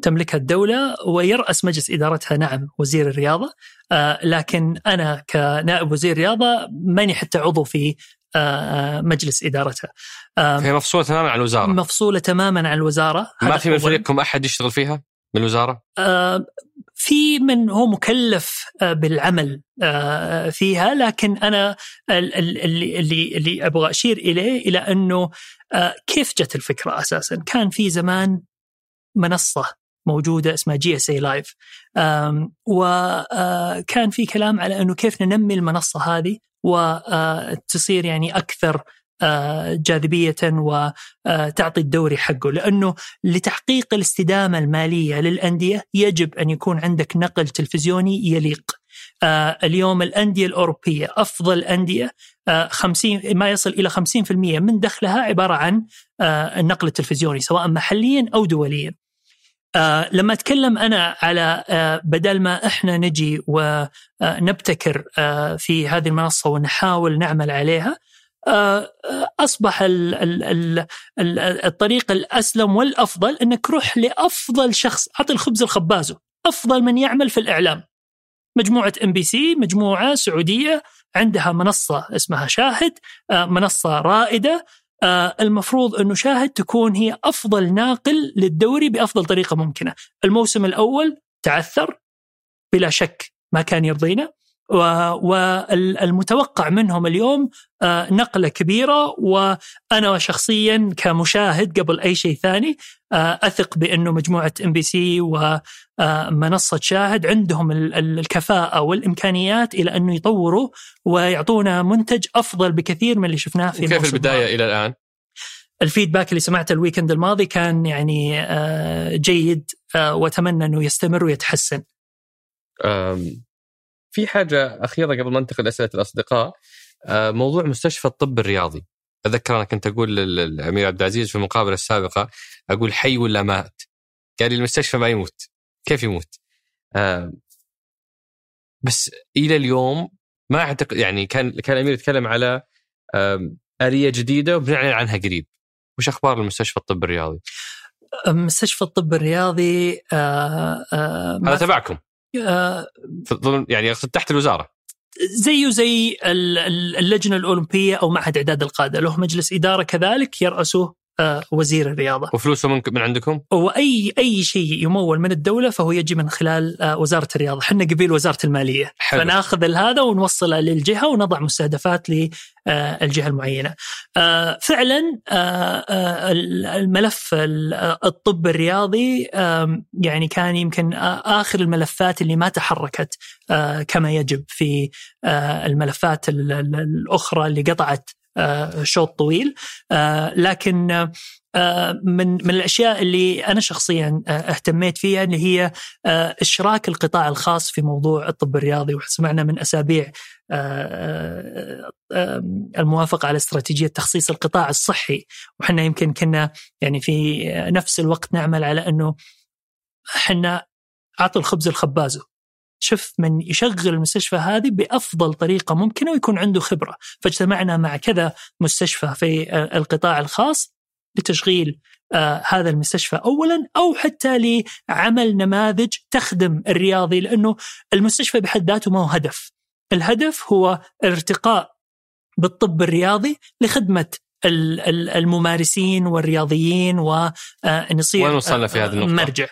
تملكها الدولة ويرأس مجلس إدارتها نعم وزير الرياضة آه لكن أنا كنائب وزير رياضه ماني حتى عضو في آه مجلس إدارتها. آه هي مفصولة تماما عن الوزارة. مفصولة تماما عن الوزارة. ما في من فريقكم أحد يشتغل فيها؟ من الوزارة؟ آه في من هو مكلف آه، بالعمل آه، فيها لكن أنا اللي اللي اللي أبغى أشير إليه إلى أنه آه، كيف جت الفكرة أساسا؟ كان في زمان منصة موجودة اسمها GSA Live وكان في كلام على أنه كيف ننمي المنصة هذه وتصير يعني أكثر جاذبية وتعطي الدوري حقه. لأنه لتحقيق الاستدامة المالية للأندية يجب أن يكون عندك نقل تلفزيوني يليق. اليوم الأندية الأوروبية أفضل أندية 50 ما يصل إلى 50% من دخلها عبارة عن النقل التلفزيوني سواء محليا أو دوليا. آه لما أتكلم أنا على آه بدل ما إحنا نجي ونبتكر آه في هذه المنصة ونحاول نعمل عليها آه أصبح ال ال ال الطريق الأسلم والأفضل أنك روح لأفضل شخص. أعطي الخبز لخبازه أفضل من يعمل في الإعلام. مجموعة ام بي سي مجموعة سعودية عندها منصة اسمها شاهد آه منصة رائدة. آه المفروض أنه شاهد تكون هي أفضل ناقل للدوري بأفضل طريقة ممكنة. الموسم الأول تعثر بلا شك ما كان يرضينا. والمتوقع منهم اليوم آه نقلة كبيرة وأنا شخصيا كمشاهد قبل أي شيء ثاني آه أثق بأنه مجموعة ام بي سي ومنصة شاهد عندهم الكفاءة والإمكانيات إلى انه يطوروا ويعطونا منتج أفضل بكثير من اللي شفناه في كيف البداية إلى الآن؟ ال feedback اللي سمعته ال weekend الماضي كان يعني جيد وأتمنى أنه يستمر ويتحسن. في حاجة أخيرة قبل ما ننتقل لأسئلة الأصدقاء موضوع مستشفى الطب الرياضي. اتذكر أنا كنت أقول للأمير عبد العزيز في المقابلة السابقة أقول حي ولا مات؟ قال لي المستشفى ما يموت. كيف يموت؟ بس إلى اليوم ما اعتقد يعني كان كان الأمير يتكلم على آلية جديدة وبنعلن عنها قريب. وش أخبار المستشفى الطب الرياضي؟ مستشفى الطب الرياضي آه آه هذا تبعكم آه يعني اقصد تحت الوزارة. زيه زي اللجنة الأولمبية أو معهد إعداد القادة. له مجلس إدارة كذلك يرأسه وزير الرياضة. وفلوسه من من عندكم؟ واي اي شيء يمول من الدولة فهو يجي من خلال وزارة الرياضة، إحنا قبيل وزارة المالية، حلو. فناخذ هذا ونوصله للجهة ونضع مستهدفات للجهه المعينة. فعلا الملف الطب الرياضي يعني كان يمكن آخر الملفات اللي ما تحركت كما يجب في الملفات الأخرى اللي قطعت شوط طويل. لكن من من الأشياء اللي أنا شخصيا اهتميت فيها اللي هي إشراك القطاع الخاص في موضوع الطب الرياضي. وسمعنا من أسابيع الموافقة على استراتيجية تخصيص القطاع الصحي. وحنا يمكن كنا يعني في نفس الوقت نعمل على إنه إحنا اعطوا الخبز الخبازه شوف من يشغل المستشفى هذه بأفضل طريقة ممكنة ويكون عنده خبرة، فاجتمعنا مع كذا مستشفى في القطاع الخاص لتشغيل آه هذا المستشفى اولا أو حتى لعمل نماذج تخدم الرياضي لأنه المستشفى بحد ذاته ما هو هدف. الهدف هو الارتقاء بالطب الرياضي لخدمة الممارسين والرياضيين ونصير وين وصلنا في هذه النقطة؟ مرجع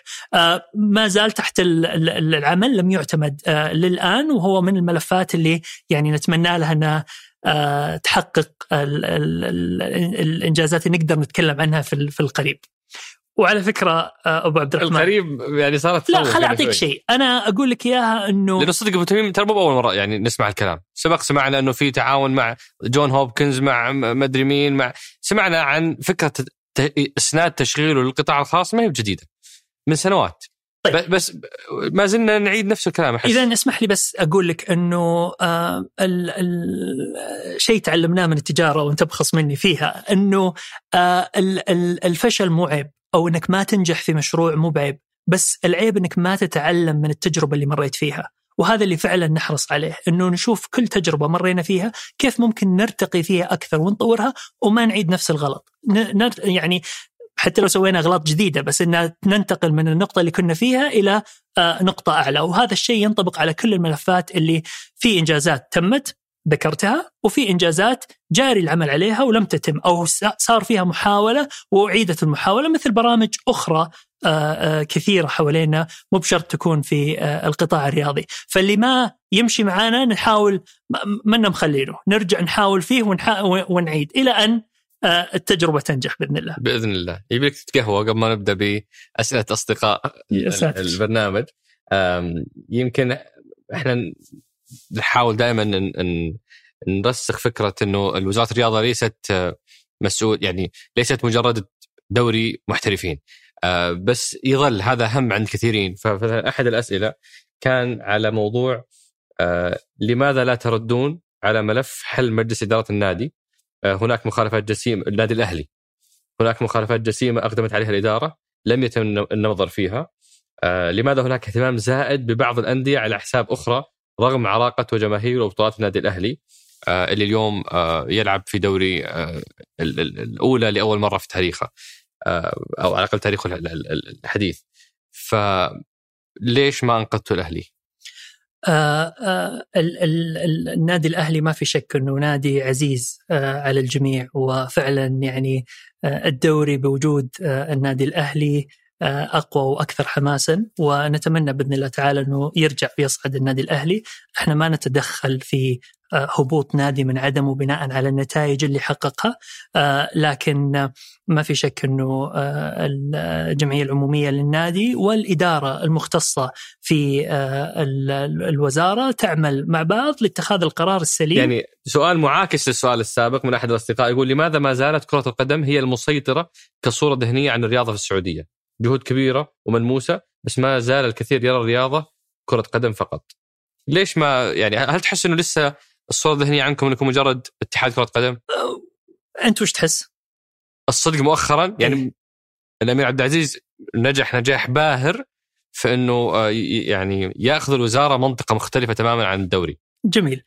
ما زال تحت العمل لم يعتمد للآن وهو من الملفات اللي يعني نتمنى لها أنها تحقق الإنجازات اللي نقدر نتكلم عنها في القريب وعلى فكرة أبو عبد الرحمن. القريب يعني صارت لا خل أعطيك شيء. أنا أقول لك إياها إنه لأنه صدق أبو تميم ترى مو بأول مرة يعني نسمع الكلام. سبق سمعنا إنه في تعاون مع جون هوبكنز مع مدري مين مع سمعنا عن فكرة إسناد تشغيله للقطاع الخاص ما هي بجديدة. من سنوات. طيب. بس ما زلنا نعيد نفس الكلام أحس. إذا اسمح لي بس أقول لك إنه آه شيء تعلمناه من التجارة وأنت تبخص مني فيها إنه آه الفشل مو عيب. أو إنك ما تنجح في مشروع مو بعيب بس العيب إنك ما تتعلم من التجربة اللي مريت فيها وهذا اللي فعلا نحرص عليه إنه نشوف كل تجربة مرينا فيها كيف ممكن نرتقي فيها أكثر ونطورها وما نعيد نفس الغلط. يعني حتى لو سوينا أغلاط جديدة بس إن ننتقل من النقطة اللي كنا فيها إلى نقطة أعلى وهذا الشيء ينطبق على كل الملفات اللي في إنجازات تمت. ذكرتها وفي إنجازات جاري العمل عليها ولم تتم أو صار فيها محاولة وأعيدت المحاولة مثل برامج أخرى كثيرة حوالينا مو بشرط تكون في القطاع الرياضي، فاللي ما يمشي معانا نحاول ما مخلينه، نرجع نحاول فيه ونعيد إلى أن آه، التجربة تنجح بإذن الله. بإذن الله. يبي لك تتقهوى قبل ما نبدأ بأسئلة أصدقاء. البرنامج. يمكن إحنا نحاول دائما نرسخ فكرة إنه وزاره الرياضة ليست آه، مسؤول يعني ليست مجرد دوري محترفين. آه، بس يظل هذا هم عند كثيرين فأحد الأسئلة كان على موضوع آه، لماذا لا تردون على ملف حل مجلس إدارة النادي؟ هناك مخالفات جسيمة النادي الأهلي. هناك مخالفات جسيمة أقدمت عليها الإدارة لم يتم النظر فيها. لماذا هناك اهتمام زائد ببعض الأندية على حساب أخرى رغم عراقه وجماهير وبطولات النادي الأهلي آه، اللي اليوم آه، يلعب في دوري آه، ال- ال- الأولى لأول مرة في تاريخه أو على الأقل تاريخه ال- ال- ال- الحديث فليش ما أنقذتوا الأهلي؟ آه آه ال- ال- ال- النادي الأهلي ما في شك إنه نادي عزيز آه على الجميع وفعلا يعني الدوري بوجود النادي الأهلي أقوى وأكثر حماسا ونتمنى بإذن الله تعالى أنه يرجع ويصعد النادي الأهلي، إحنا ما نتدخل في آه هبوط نادي من عدمه بناء على النتائج اللي حققها آه لكن آه ما في شك أنه آه الجمعية العمومية للنادي والإدارة المختصة في آه، ال- ال- الوزارة تعمل مع بعض لاتخاذ القرار السليم يعني سؤال معاكس للسؤال السابق من أحد الأصدقاء يقول لماذا ما زالت كرة القدم هي المسيطرة كصورة ذهنية عن الرياضة في السعودية؟ جهود كبيرة وملموسة بس ما زال الكثير يرى الرياضة كرة قدم فقط. ليش ما يعني هل تحس إنه لسه الصورة الذهنية عنكم إنكم مجرد اتحاد كرة قدم؟ أنت وش تحس؟ الصدق مؤخرا يعني الأمير عبد العزيز نجح نجاح باهر في إنه آه، يعني يأخذ الوزارة منطقة مختلفة تماما عن الدوري. جميل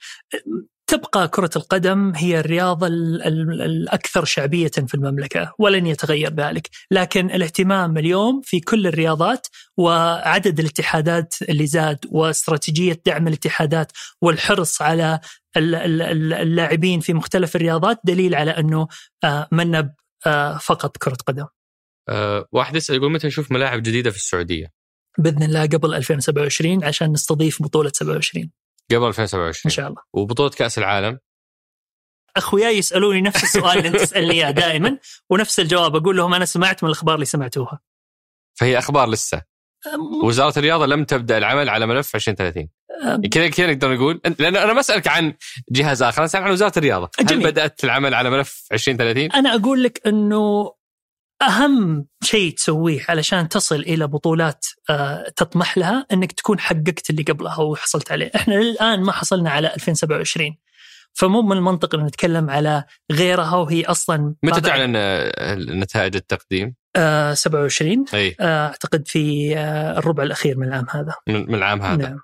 تبقى كرة القدم هي الرياضة ال- ال- الأكثر شعبية في المملكة ولن يتغير ذلك. لكن الاهتمام اليوم في كل الرياضات وعدد الاتحادات اللي زاد واستراتيجية دعم الاتحادات والحرص على ال- ال- ال- اللاعبين في مختلف الرياضات دليل على أنه آه، منب آه، فقط كرة قدم. أه واحد يسال يقول متى نشوف ملاعب جديدة في السعودية؟ بإذن الله قبل 2027 عشان نستضيف بطولة 27 قبل إن 2027 شاء الله. وبطولة كأس العالم. اخوياي يسألوني نفس السؤال اللي أنت تسالني إياه دائما ونفس الجواب أقول لهم أنا سمعت من الأخبار اللي سمعتوها. فهي أخبار لسه. وزارة الرياضة لم تبدأ العمل على ملف 2030 أم- كذا كذا نقدر نقول لأن أنا ما أسألك عن جهاز آخر أنا أسألك عن وزارة الرياضة. هل جميل. بدأت العمل على ملف 2030 أنا أقول لك إنه أهم شيء تسويه علشان تصل إلى بطولات آه، تطمح لها إنك تكون حققت اللي قبلها وحصلت عليه، إحنا للآن ما حصلنا على 2027 فمو من المنطق إن نتكلم على غيرها وهي أصلا متى تعلن آه، نتائج التقديم؟ آه 27 أي. آه، أعتقد في آه، الربع الأخير من العام هذا. من العام هذا. نعم.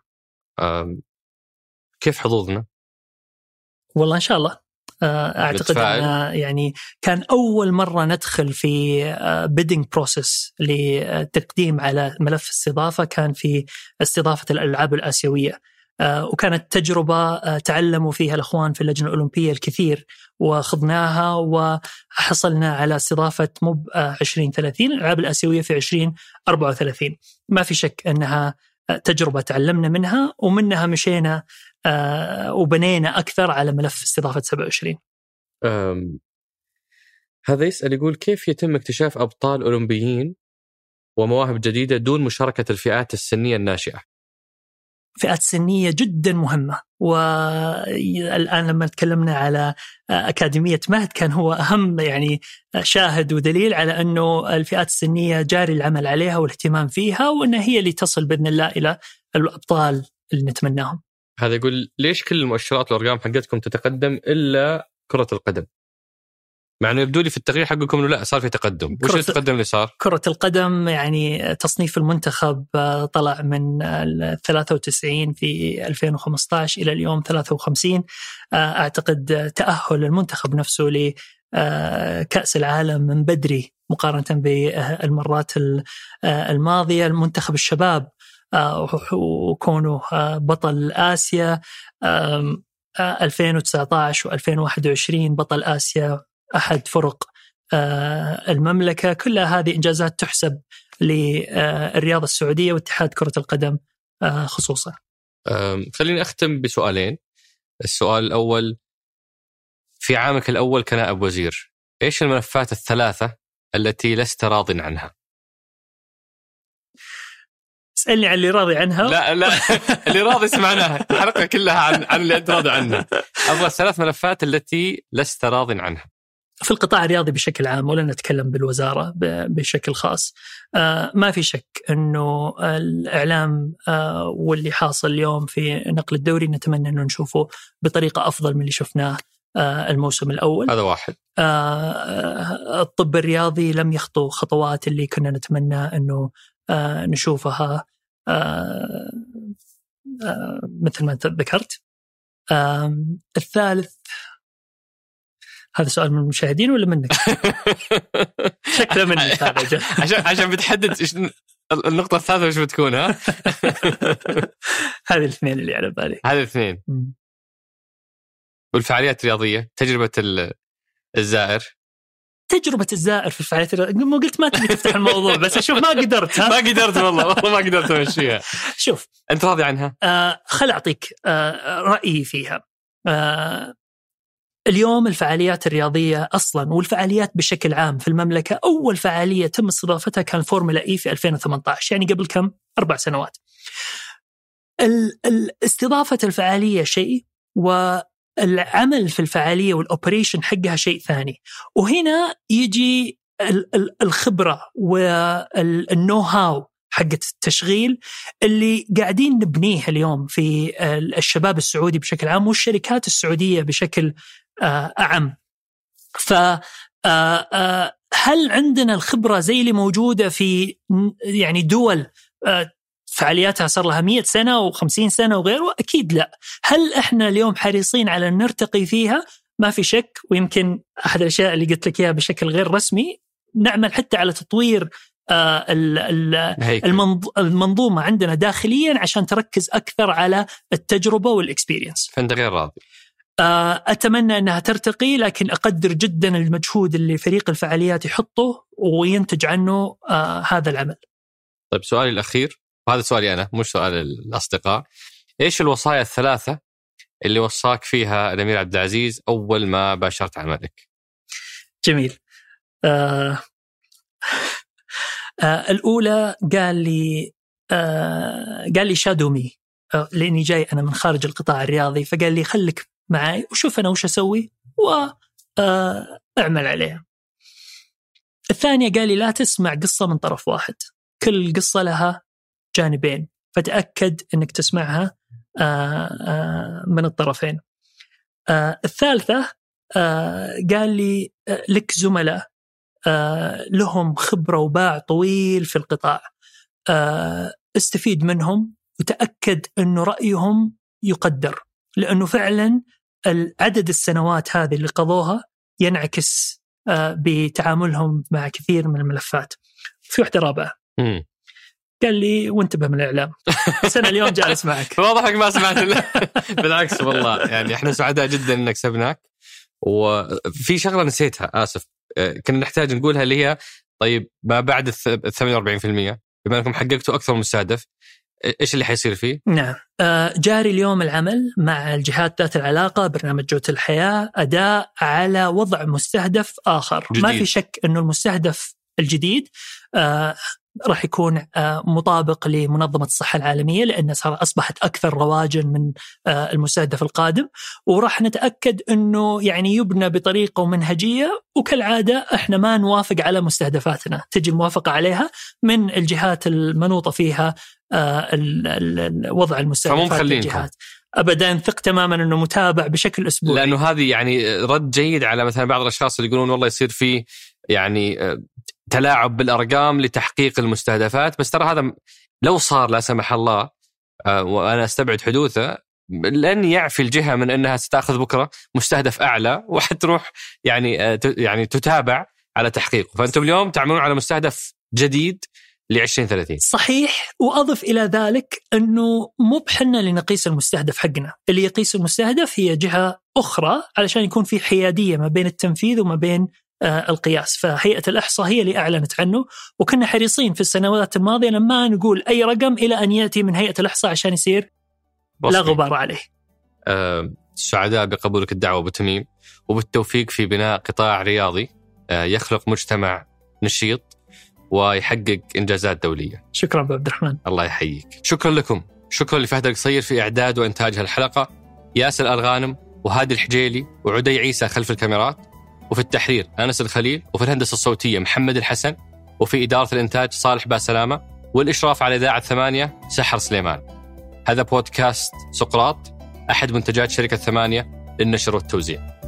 آم، كيف حظوظنا؟ والله إن شاء الله. آه، أعتقد متفائل؟ أن يعني كان أول مرة ندخل في bidding process للتقديم على ملف استضافة كان في استضافة الألعاب الآسيوية آه، وكانت تجربة آه، تعلموا فيها الأخوان في اللجنة الأولمبية الكثير وخضناها وحصلنا على استضافة مب 2030 الألعاب الآسيوية في 2034 ما في شك أنها آه، تجربة تعلمنا منها ومنها مشينا آه، وبنينا أكثر على ملف استضافة 27 آم، هذا يسأل يقول كيف يتم اكتشاف أبطال أولمبيين ومواهب جديدة دون مشاركة الفئات السنية الناشئة؟ فئات سنية جدا مهمة والآن لما تكلمنا على أكاديمية مهد كان هو أهم يعني شاهد ودليل على أنه الفئات السنية جاري العمل عليها والاهتمام فيها وأنها هي اللي تصل بإذن الله إلى الأبطال اللي نتمناهم. هذا يقول ليش كل المؤشرات والأرقام حقتكم تتقدم إلا كرة القدم؟ مع إنه يبدو لي في التقرير حقكم إنه لا صار في تقدم، وش التقدم اللي صار؟ كرة القدم يعني تصنيف المنتخب آه، طلع من ال 93 في 2015 إلى اليوم 53 آه، أعتقد آه، تأهل المنتخب نفسه لكأس العالم من بدري مقارنة بالمرات ال- آه، الماضية المنتخب الشباب آه، وكونه آه، بطل آسيا آم، آه، 2019 و2021 بطل آسيا أحد فرق آه، المملكة كلها هذه إنجازات تحسب للرياضة السعودية واتحاد كرة القدم آه، خصوصا خليني أختم بسؤالين. السؤال الأول في عامك الأول كنائب وزير إيش الملفات الثلاثة التي لست راض عنها؟ اسألني عن اللي راضي عنها. لا لا. اللي راضي سمعناها. الحلقة كلها عن عن اللي أنت راضي عنها. أبغى الثلاث ملفات التي لست راض عنها. في القطاع الرياضي بشكل عام ولا نتكلم بالوزارة بشكل خاص آه، ما في شك إنه الإعلام آه، واللي حاصل اليوم في نقل الدوري نتمنى إنه نشوفه بطريقة أفضل من اللي شفناه آه، الموسم الأول. هذا واحد. الطب الرياضي لم يخطو خطوات اللي كنا نتمنى إنه نشوفها آه، آه، مثل ما ذكرت الثالث هذا سؤال من المشاهدين ولا منك؟ شكله منك هذا. عشان عشان بتحدد إيش النقطة الثالثة وش بتكون ها؟ هذه الاثنين اللي على بالي هذه الاثنين. والفعاليات الرياضية تجربة ال- الزائر تجربة الزائر في الفعاليات الرياضية ما قلت ما تبي تفتح الموضوع بس أشوف ما قدرت ما قدرت والله والله ما قدرت أمشيها شوف أنت راضي عنها؟ آه خل أعطيك آه رأيي فيها. آه اليوم الفعاليات الرياضية أصلا والفعاليات بشكل عام في المملكة أول فعالية تم استضافتها كان فورمولا إي في 2018 يعني قبل كم؟ أربع سنوات. ال- ال- استضافة الفعالية شيء والعمل في الفعالية والاوبريشن حقها شيء ثاني. وهنا يجي ال- ال- الخبرة والنو هاو حقت التشغيل اللي قاعدين نبنيه اليوم في الشباب السعودي بشكل عام والشركات السعودية بشكل آه، أعم. ف آه، آه، هل عندنا الخبرة زي اللي موجودة في يعني دول فعالياتها صار لها 100 سنة و50 سنة وغيره؟ أكيد لا. هل إحنا اليوم حريصين على أن نرتقي فيها؟ ما في شك ويمكن أحد الأشياء اللي قلت لك إياها بشكل غير رسمي نعمل حتى على تطوير آه، المنظومة عندنا داخليا عشان تركز أكثر على التجربة والاكسبيرينس. فانت غير راضي آه، أتمنى أنها ترتقي لكن أقدر جدا المجهود اللي فريق الفعاليات يحطه وينتج عنه آه، هذا العمل. طيب سؤالي الأخير وهذا سؤالي أنا مش سؤال الأصدقاء إيش الوصايا الثلاثة اللي وصاك فيها الأمير عبد العزيز أول ما باشرت عملك؟ جميل. آه آه الأولى قال لي آه قال لي شادو مي آه لأني جاي أنا من خارج القطاع الرياضي فقال لي خليك معي وشوف أنا وش أسوي واعمل عليها. الثانية قال لي لا تسمع قصة من طرف واحد، كل قصة لها جانبين فتأكد إنك تسمعها آه آه من الطرفين. آه الثالثة آه قال لي لك زملاء لهم خبرة وباع طويل في القطاع استفيد منهم وتأكد انه رأيهم يقدر لأنه فعلا عدد السنوات هذه اللي قضوها ينعكس بتعاملهم مع كثير من الملفات. في واحدة رابعه مم. قال لي وانتبه من الإعلام. بس أنا اليوم جالس معك. واضح إنك ما سمعت ال- بالعكس والله. يعني إحنا سعداء جدا إنك كسبناك وفي شغلة نسيتها آسف. آه، كنا نحتاج نقولها اللي هي طيب ما بعد ال 48% بما إنكم حققتوا أكثر مستهدف إيش اللي حيصير فيه؟ نعم. آه، جاري اليوم العمل مع الجهات ذات العلاقة برنامج جودة الحياة أداء على وضع مستهدف آخر. جديد. ما في شك أنه المستهدف الجديد آه، راح يكون آه، مطابق لمنظمة الصحة العالمية لأن صار أصبحت أكثر رواجا من آه، المستهدف القادم. وراح نتأكد أنه يعني يبنى بطريقة ومنهجية وكالعادة إحنا ما نوافق على مستهدفاتنا. تجي الموافقة عليها من الجهات المنوطة فيها آه، وضع المستهدفات. للجهات. ابدا ثق تماما إنه متابع بشكل أسبوعي. لأنه هذه يعني رد جيد على مثلا بعض الأشخاص اللي يقولون والله يصير في يعني تلاعب بالأرقام لتحقيق المستهدفات بس ترى هذا لو صار لا سمح الله آه، وأنا أستبعد حدوثه لن يعفي الجهة من أنها ستأخذ بكرة مستهدف أعلى وحتروح يعني آه، يعني تتابع على تحقيقه. فأنتم اليوم تعملون على مستهدف جديد ل 2030 صحيح. وأضف إلى ذلك أنه مو بحنا اللي نقيس المستهدف حقنا، اللي يقيس المستهدف هي جهة أخرى علشان يكون في حيادية ما بين التنفيذ وما بين القياس، فهيئة الأحصاء هي اللي أعلنت عنه وكنا حريصين في السنوات الماضية لما نقول أي رقم إلى أن يأتي من هيئة الأحصاء عشان يصير لا رسمي. غبار عليه. آه، سعداء بقبولك الدعوة أبو تميم وبالتوفيق في بناء قطاع رياضي آه، يخلق مجتمع نشيط ويحقق إنجازات دولية. شكرا أبو عبد الرحمن. الله يحييك. شكرا لكم. شكرا لفهد القصير في إعداد وإنتاج هالحلقة. ياسر الغانم وهادي الحجيلي وعدي عيسى خلف الكاميرات وفي التحرير أنس الخليل وفي الهندسة الصوتية محمد الحسن وفي إدارة الإنتاج صالح باسلامه والإشراف على إذاعة ثمانية سحر سليمان. هذا بودكاست سقراط أحد منتجات شركة ثمانية للنشر والتوزيع.